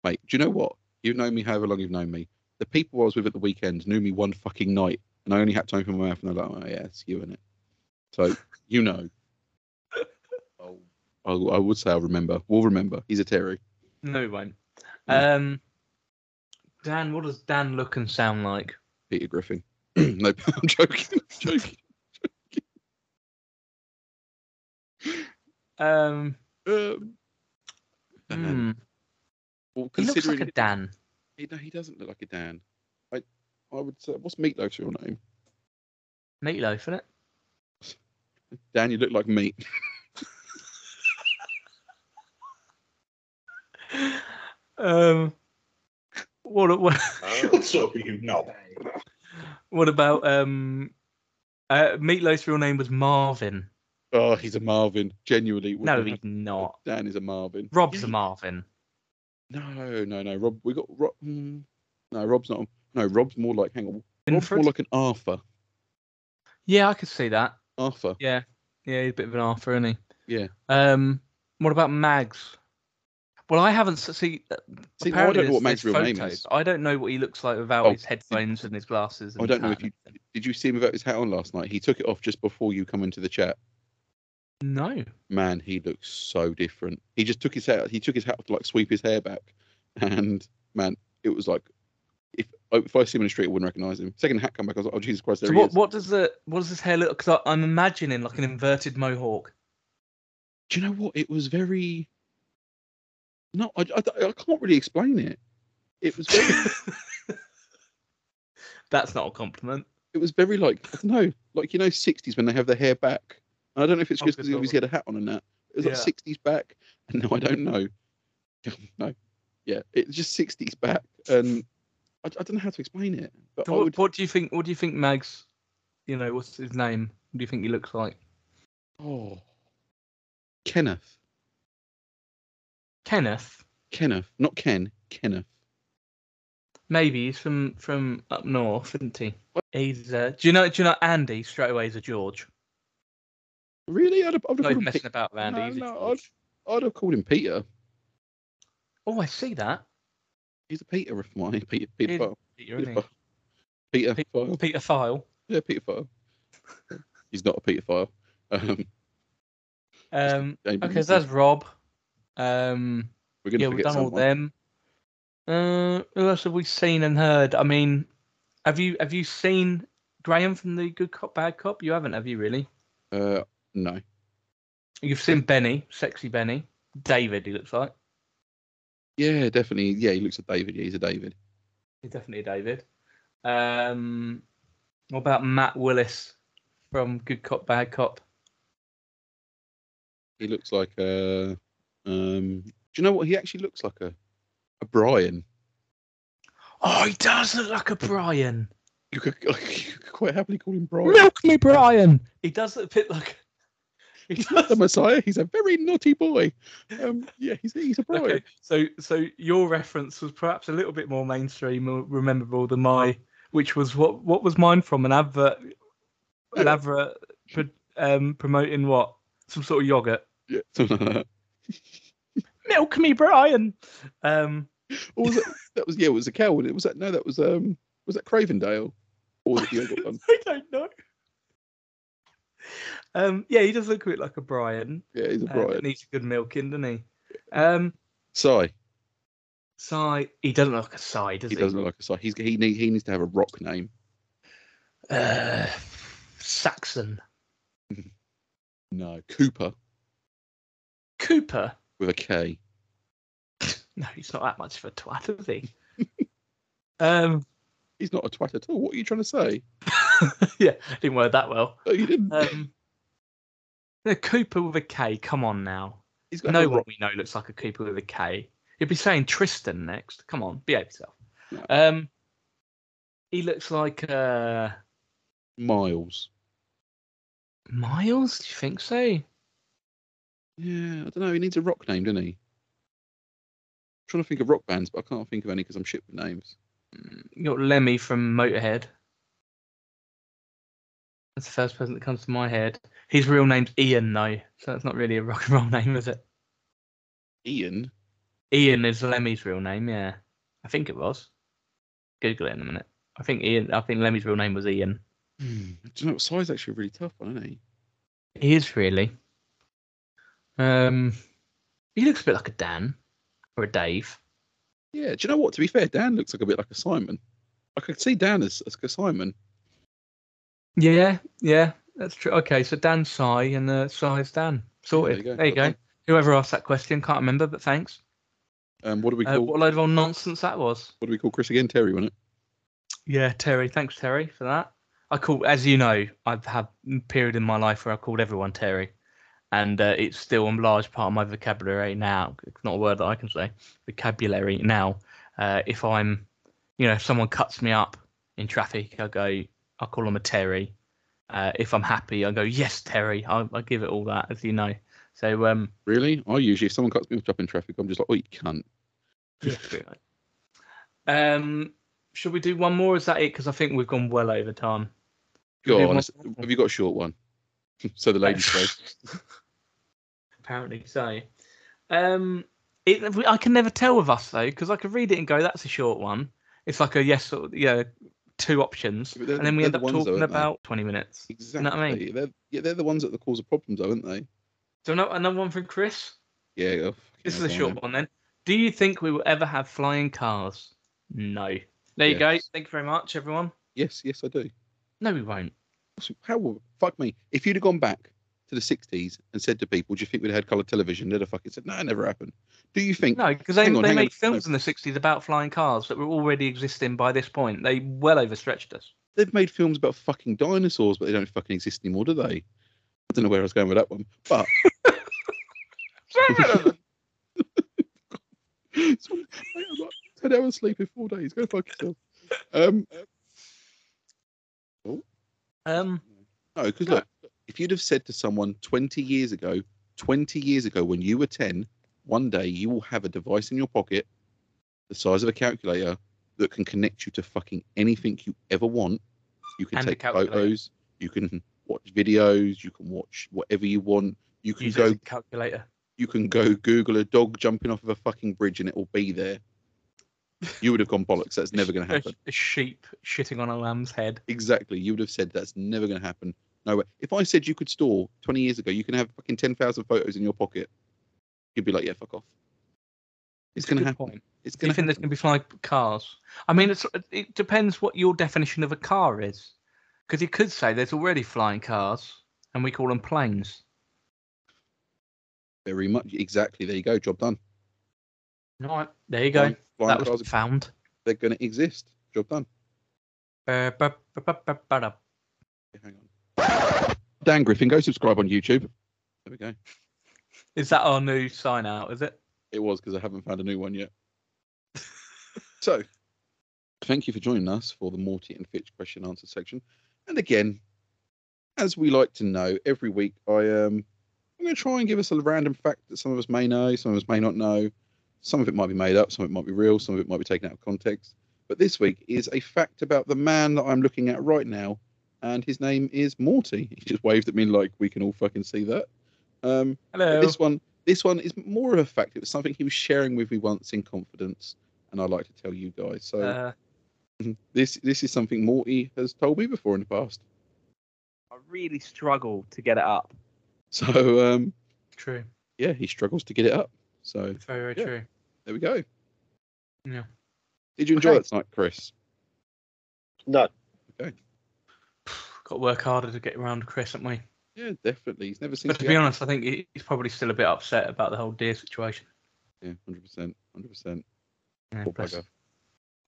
mate. Do you know what? You've known me however long you've known me. The people I was with at the weekend knew me one fucking night, and I only had to open my mouth, and they're like, "Oh yeah, it's you in it." So you know. [laughs] oh, I, I would say I'll remember. We'll remember. He's a Terry. No, he won't. Mm. Um, Dan, what does Dan look and sound like? Peter Griffin. [clears throat] no, [laughs] I'm joking. I'm joking. Um, [laughs] Um, hmm, Well, he looks considering like a Dan. He, no, he doesn't look like a Dan. I, I would say, what's Meatloaf's real name? Meatloaf, isn't it? Dan, you look like meat. [laughs] Um, what what What's up, you knob? what about um, uh, Meatloaf's real name was Marvin. Oh, he's a Marvin. Genuinely. would No, not he's have- not. Dan is a Marvin. Rob's a Marvin. No, no, no. Rob, we got Rob. mm, no, Rob's not. No, Rob's more like. Hang on. Rob's more like an Arthur. Yeah, I could see that. Arthur. Yeah, yeah, he's a bit of an Arthur, isn't he? Yeah. Um, what about Mags? Well, I haven't see. uh, See, I don't know what Mag's real name is. I don't know what he looks like without Oh, his headphones and his glasses. I don't know if you did. You see him without his hat on last night? He took it off just before you come into the chat. No. Man, he looks so different. He just took his hat. He took his hat off to like sweep his hair back, [laughs] and man, it was like if oh, if I see him in the street, I wouldn't recognize him. Second hat come back, I was like, oh Jesus Christ, there So he what? is. What does the what does his hair look? Because I'm imagining like an inverted mohawk. Do you know what? It was very. No, I, I, I can't really explain it. It was very. [laughs] That's not a compliment. it was very like I don't know, like you know, sixties when they have their hair back. And I don't know if it's Oh, just because he obviously had a hat on and that. It was like sixties back, and [laughs] no, I don't know. [laughs] no, yeah, it's just sixties back, and I, I don't know how to explain it. But So what, would, what do you think? What do you think Mags? You know, what's his name? What do you think he looks like? oh, Kenneth, Kenneth. Kenneth, not Ken, Kenneth. Maybe he's from from up north, isn't he? He's. Uh, do you know? Do you know Andy? Straight away, is a George. Really, I'd have, I'd have Not messing Pe- about Andy. no, no, I'd, I'd have called him Peter. Oh, I see that. He's a Peter of mine. [laughs] Peter, Peter, File. Peter, Peter? File. Peter, File. Peter File. Yeah, Peter File. [laughs] He's not a Peter File. Um, Um, okay, so that's Rob. Um, we're gonna yeah, we've done all them. Uh, who else have we seen and heard? I mean, have you have you seen Graham from the Good Cop Bad Cop? You haven't, have you? Really? Uh, no. You've seen Benny, sexy Benny, David. He looks like Yeah, definitely. Yeah, he looks like David. Yeah, he's a David. he's definitely a David. Um, what about Matt Willis from Good Cop Bad Cop? He looks like a. Um, do you know what he actually looks like? A a Brian. Oh, he does look like a Brian. You could, [laughs] you could quite happily call him Brian. Milk me, Brian. He does look a bit like. He [laughs] He's not the Messiah. He's a very naughty boy. Um, yeah, he's he's a [laughs] boy. Okay, so so your reference was perhaps a little bit more mainstream or memorable than my, which was what what was mine from an advert, an Yeah. advert um, promoting what some sort of yogurt. Yeah, that. [laughs] Milk me, Brian. Um, Or was it? That was yeah. It was a cow. It was that. No, that was um. Was that Cravendale? Or was it the yogurt one? I don't know. Um, yeah, he does look a bit like a Brian. Yeah, he's a Uh, Brian. that needs a good milking, doesn't he? Um, Sai. Sai, he doesn't look like a Sai, does He he? doesn't look like a Sai. He's he need, he needs to have a rock name. Uh, Saxon, [laughs] No, Cooper Cooper. with a K. [laughs] No, he's not that much of a twat, is he? [laughs] um, He's not a twat at all. What are you trying to say? yeah, didn't word that well. Oh, you didn't. Um, no, Cooper with a K. Come on now. he's got No one we know looks like a Cooper with a K. You'll be saying Tristan next. Come on, behave yourself. No. Um, he looks like uh, Miles. Miles. Do you think so? Yeah, I don't know. He needs a rock name, doesn't he? I'm trying to think of rock bands, but I can't think of any because I'm shit with names. You got Lemmy from Motorhead. That's the first person that comes to my head. His real name's Ian, though, so that's not really a [laughs] rock and roll name, is it? Ian. Ian is Lemmy's real name, yeah. I think it was. Google it in a minute. I think Ian. I think Lemmy's real name was Ian. Hmm. Do you know what? Sai's actually a really tough one, isn't he? He is really. Um, he looks a bit like a Dan or a Dave. Yeah. Do you know what? To be fair, Dan looks like a bit like a Simon. I could see Dan as, as a Simon. Yeah, yeah, that's true. Okay, so Dan Sai and uh, Sai's Dan. Sorted. there there you you go. go. Whoever asked that question, can't remember, but thanks. Um, what do we Uh, call what a load of old nonsense that was. what do we call Chris again? Terry, wasn't it? Yeah, Terry. Thanks, Terry, for that. I call, as you know, I've had a period in my life where I called everyone Terry, and uh, it's still a large part of my vocabulary now. It's not a word that I can say. Vocabulary now. Uh, if I'm, you know, if someone cuts me up in traffic, I go, I call him a Terry. Uh, if I'm happy, I go, yes, Terry. I, I give it all that, as you know. So, um, Really? I usually if someone cuts me up in traffic, I'm just like, oh you cunt. um, should we do one more? Is that it? Because I think we've gone well over time. Should Go on. Have you got a short one? [laughs] so the ladies [laughs] go. Apparently so. Um, it, I can never tell with us though, because I could read it and go, "That's a short one." It's like a yes or yeah, two options, Yeah, but they're- and then we end the up ones though, talking they? about twenty minutes. Exactly. know what I mean? They're yeah, they're the ones that cause the problems, though, aren't they? So no, another one from Chris. Yeah. fucking This is a short one then. Do you think we will ever have flying cars? No. There you go. Thank you very much, everyone. Yes, yes, I do. No, we won't. How fuck me? If you'd have gone back to the '60s and said to people, "Do you think we'd have had colour television?" They'd have fucking said, "No, it never happened." Do you think? No, because they, on, they hang on, made films in the 60s about flying cars that were already existing by this point. They well overstretched us. They've made films about fucking dinosaurs, but they don't fucking exist anymore, do they? I don't know where I was going with that one, but [laughs] [laughs] So, mate, I'm like, ten hours sleep in four days. Go fuck yourself. Um, um, no, because No. look, if you'd have said to someone 20 years ago, 20 years ago, when you were 10, one day you will have a device in your pocket the size of a calculator that can connect you to fucking anything you ever want. You can And take photos, you can watch videos, you can watch whatever you want. You can use go calculator. you can go Google a dog jumping off of a fucking bridge and it will be there. You would have gone bollocks. That's never going [laughs] to A, happen. a sheep shitting on a lamb's head. Exactly. You would have said that's never going to happen. No way. If I said you could store 20 years ago, you can have fucking 10,000 photos in your pocket, you'd be like, yeah, fuck off. It's a going to happen. point. It's Do you going to think there's going to be flying cars? I mean, it's, it depends what your definition of a car is. Because you could say there's already flying cars, and we call them planes. Very much. Exactly. There you go. Job done. All right, there you go. Flying, that was found. they're going to exist. Job done. Uh, bu- bu- bu- hang on. Dan Griffin, go subscribe on YouTube. There we go. Is that our new sign out? Is it? It was because I haven't found a new one yet. [laughs] so, thank you for joining us for the Morty and Fitch question answer section. And again, as we like to know, every week I um I'm going to try and give us a random fact that some of us may know, some of us may not know. Some of it might be made up, some of it might be real, some of it might be taken out of context. But this week is a fact about the man that I'm looking at right now, and his name is Morty. He just waved at me like we can all fucking see that. Um, Hello. this one, this one is more of a fact. It was something he was sharing with me once in confidence, and I'd like to tell you guys. So Uh, [laughs] this this is something Morty has told me before in the past. I really struggle to get it up. [laughs] So um, True. yeah, he struggles to get it up. So Very, very Yeah. true. there we go. Yeah. Did you enjoy Okay. it tonight, Chris? No. Got to work harder to get around Chris, haven't we? Yeah, definitely. He's never seen. But to be honest, I think he's probably still a bit upset about the whole deer situation. yeah, hundred percent, hundred percent. Yeah, Poor bless bugger.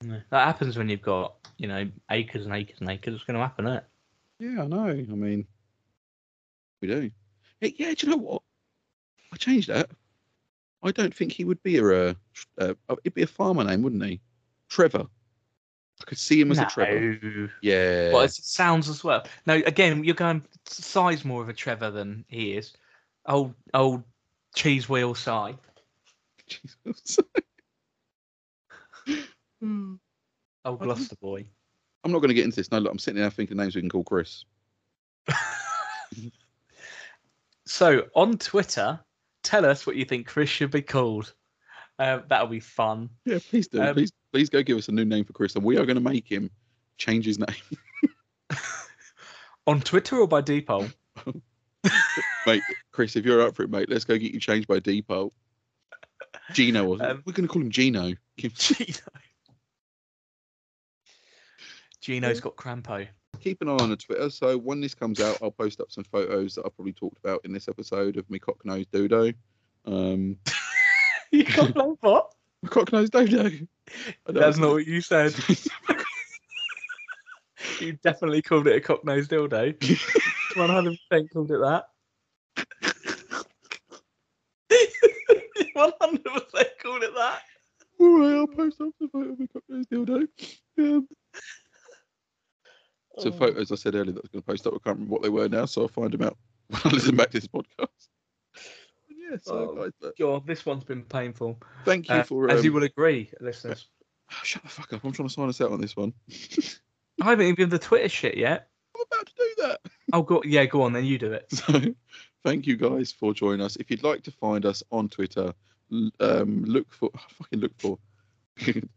him. Yeah. That happens when you've got, you know, acres and acres and acres. It's going to happen, isn't it? Yeah, I know. I mean, we do. Hey, yeah, do you know what? I changed that. I don't think he would be a. Uh, uh, it'd be a farmer name, wouldn't he? Trevor. I could see him as a Trevor. Yeah. Well, it sounds as well. No, again, you're going size more of a Trevor than he is. Old, old cheese wheel side. Jesus. [laughs] Hmm. Old I don't- Gloucester boy. I'm not going to get into this. No, look, I'm sitting there thinking names we can call Chris. [laughs] So on Twitter, tell us what you think Chris should be called. Uh, that'll be fun. Yeah, please do. Um, please, please go give us a new name for Chris, and we are going to make him change his name. On Twitter or by deed poll? [laughs] mate, Chris, if you're up for it, mate, let's go get you changed by deed poll. Gino, Um, we're going to call him Gino. [laughs] Gino. Gino's got Crampo. keep an eye on the Twitter. So when this comes out, I'll post up some photos that I probably talked about in this episode of me cock nose dodo. Um, [laughs] you got no what? Cock nose dodo. That's [laughs] not what you said. You definitely called it a cock nosed dildo. 100% called it that. [laughs] 100% called it that. All right, I'll post up the photo of me cock nose dildo. Um, Oh. so photos I said earlier that I was going to post up. I can't remember what they were now, so I'll find them out when I listen back to this podcast. Yeah, so Oh, guys, look, God, this one's been painful. thank you Uh, for. as you um, will agree, listeners. [sighs] Shut the fuck up! I'm trying to sign us out on this one. [laughs] I haven't even given the Twitter shit yet. I'm about to do that. [laughs] Oh, go, yeah, go on then, you do it. [laughs] So, thank you guys for joining us. If you'd like to find us on Twitter, um, look for [sighs] fucking look for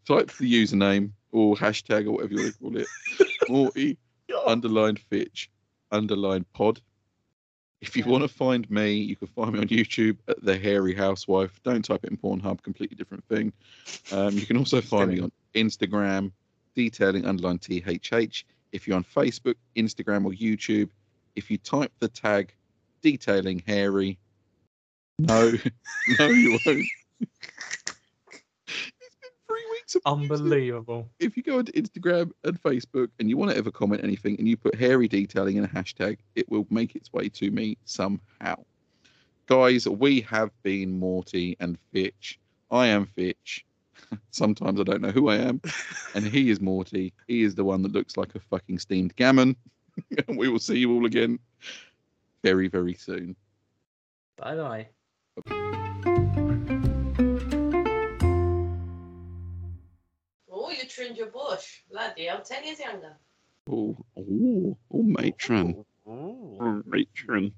type the username or hashtag or whatever you want to call it, Morty underline Fitch underline Pod. If you want to find me, you can find me on YouTube at the Hairy Housewife. Don't type it in Pornhub; completely different thing. Um, you can also find me on Instagram, detailing underline THH. If you're on Facebook, Instagram, or YouTube, if you type the tag detailing hairy, no, [laughs] no, you won't. [laughs] it's been three weeks. Of Unbelievable. If you go onto Instagram and Facebook and you want to ever comment anything and you put hairy detailing in a hashtag, it will make its way to me somehow. Guys, we have been Morty and Fitch. I am Fitch. [laughs] Sometimes I don't know who I am. [laughs] And he is Morty. He is the one that looks like a fucking steamed gammon. [laughs] and we will see you all again very, very soon. Bye bye. Oh, you trimmed your bush. Bloody hell, 10 years younger. Oh, oh, oh, matron. Ooh. Oh, matron.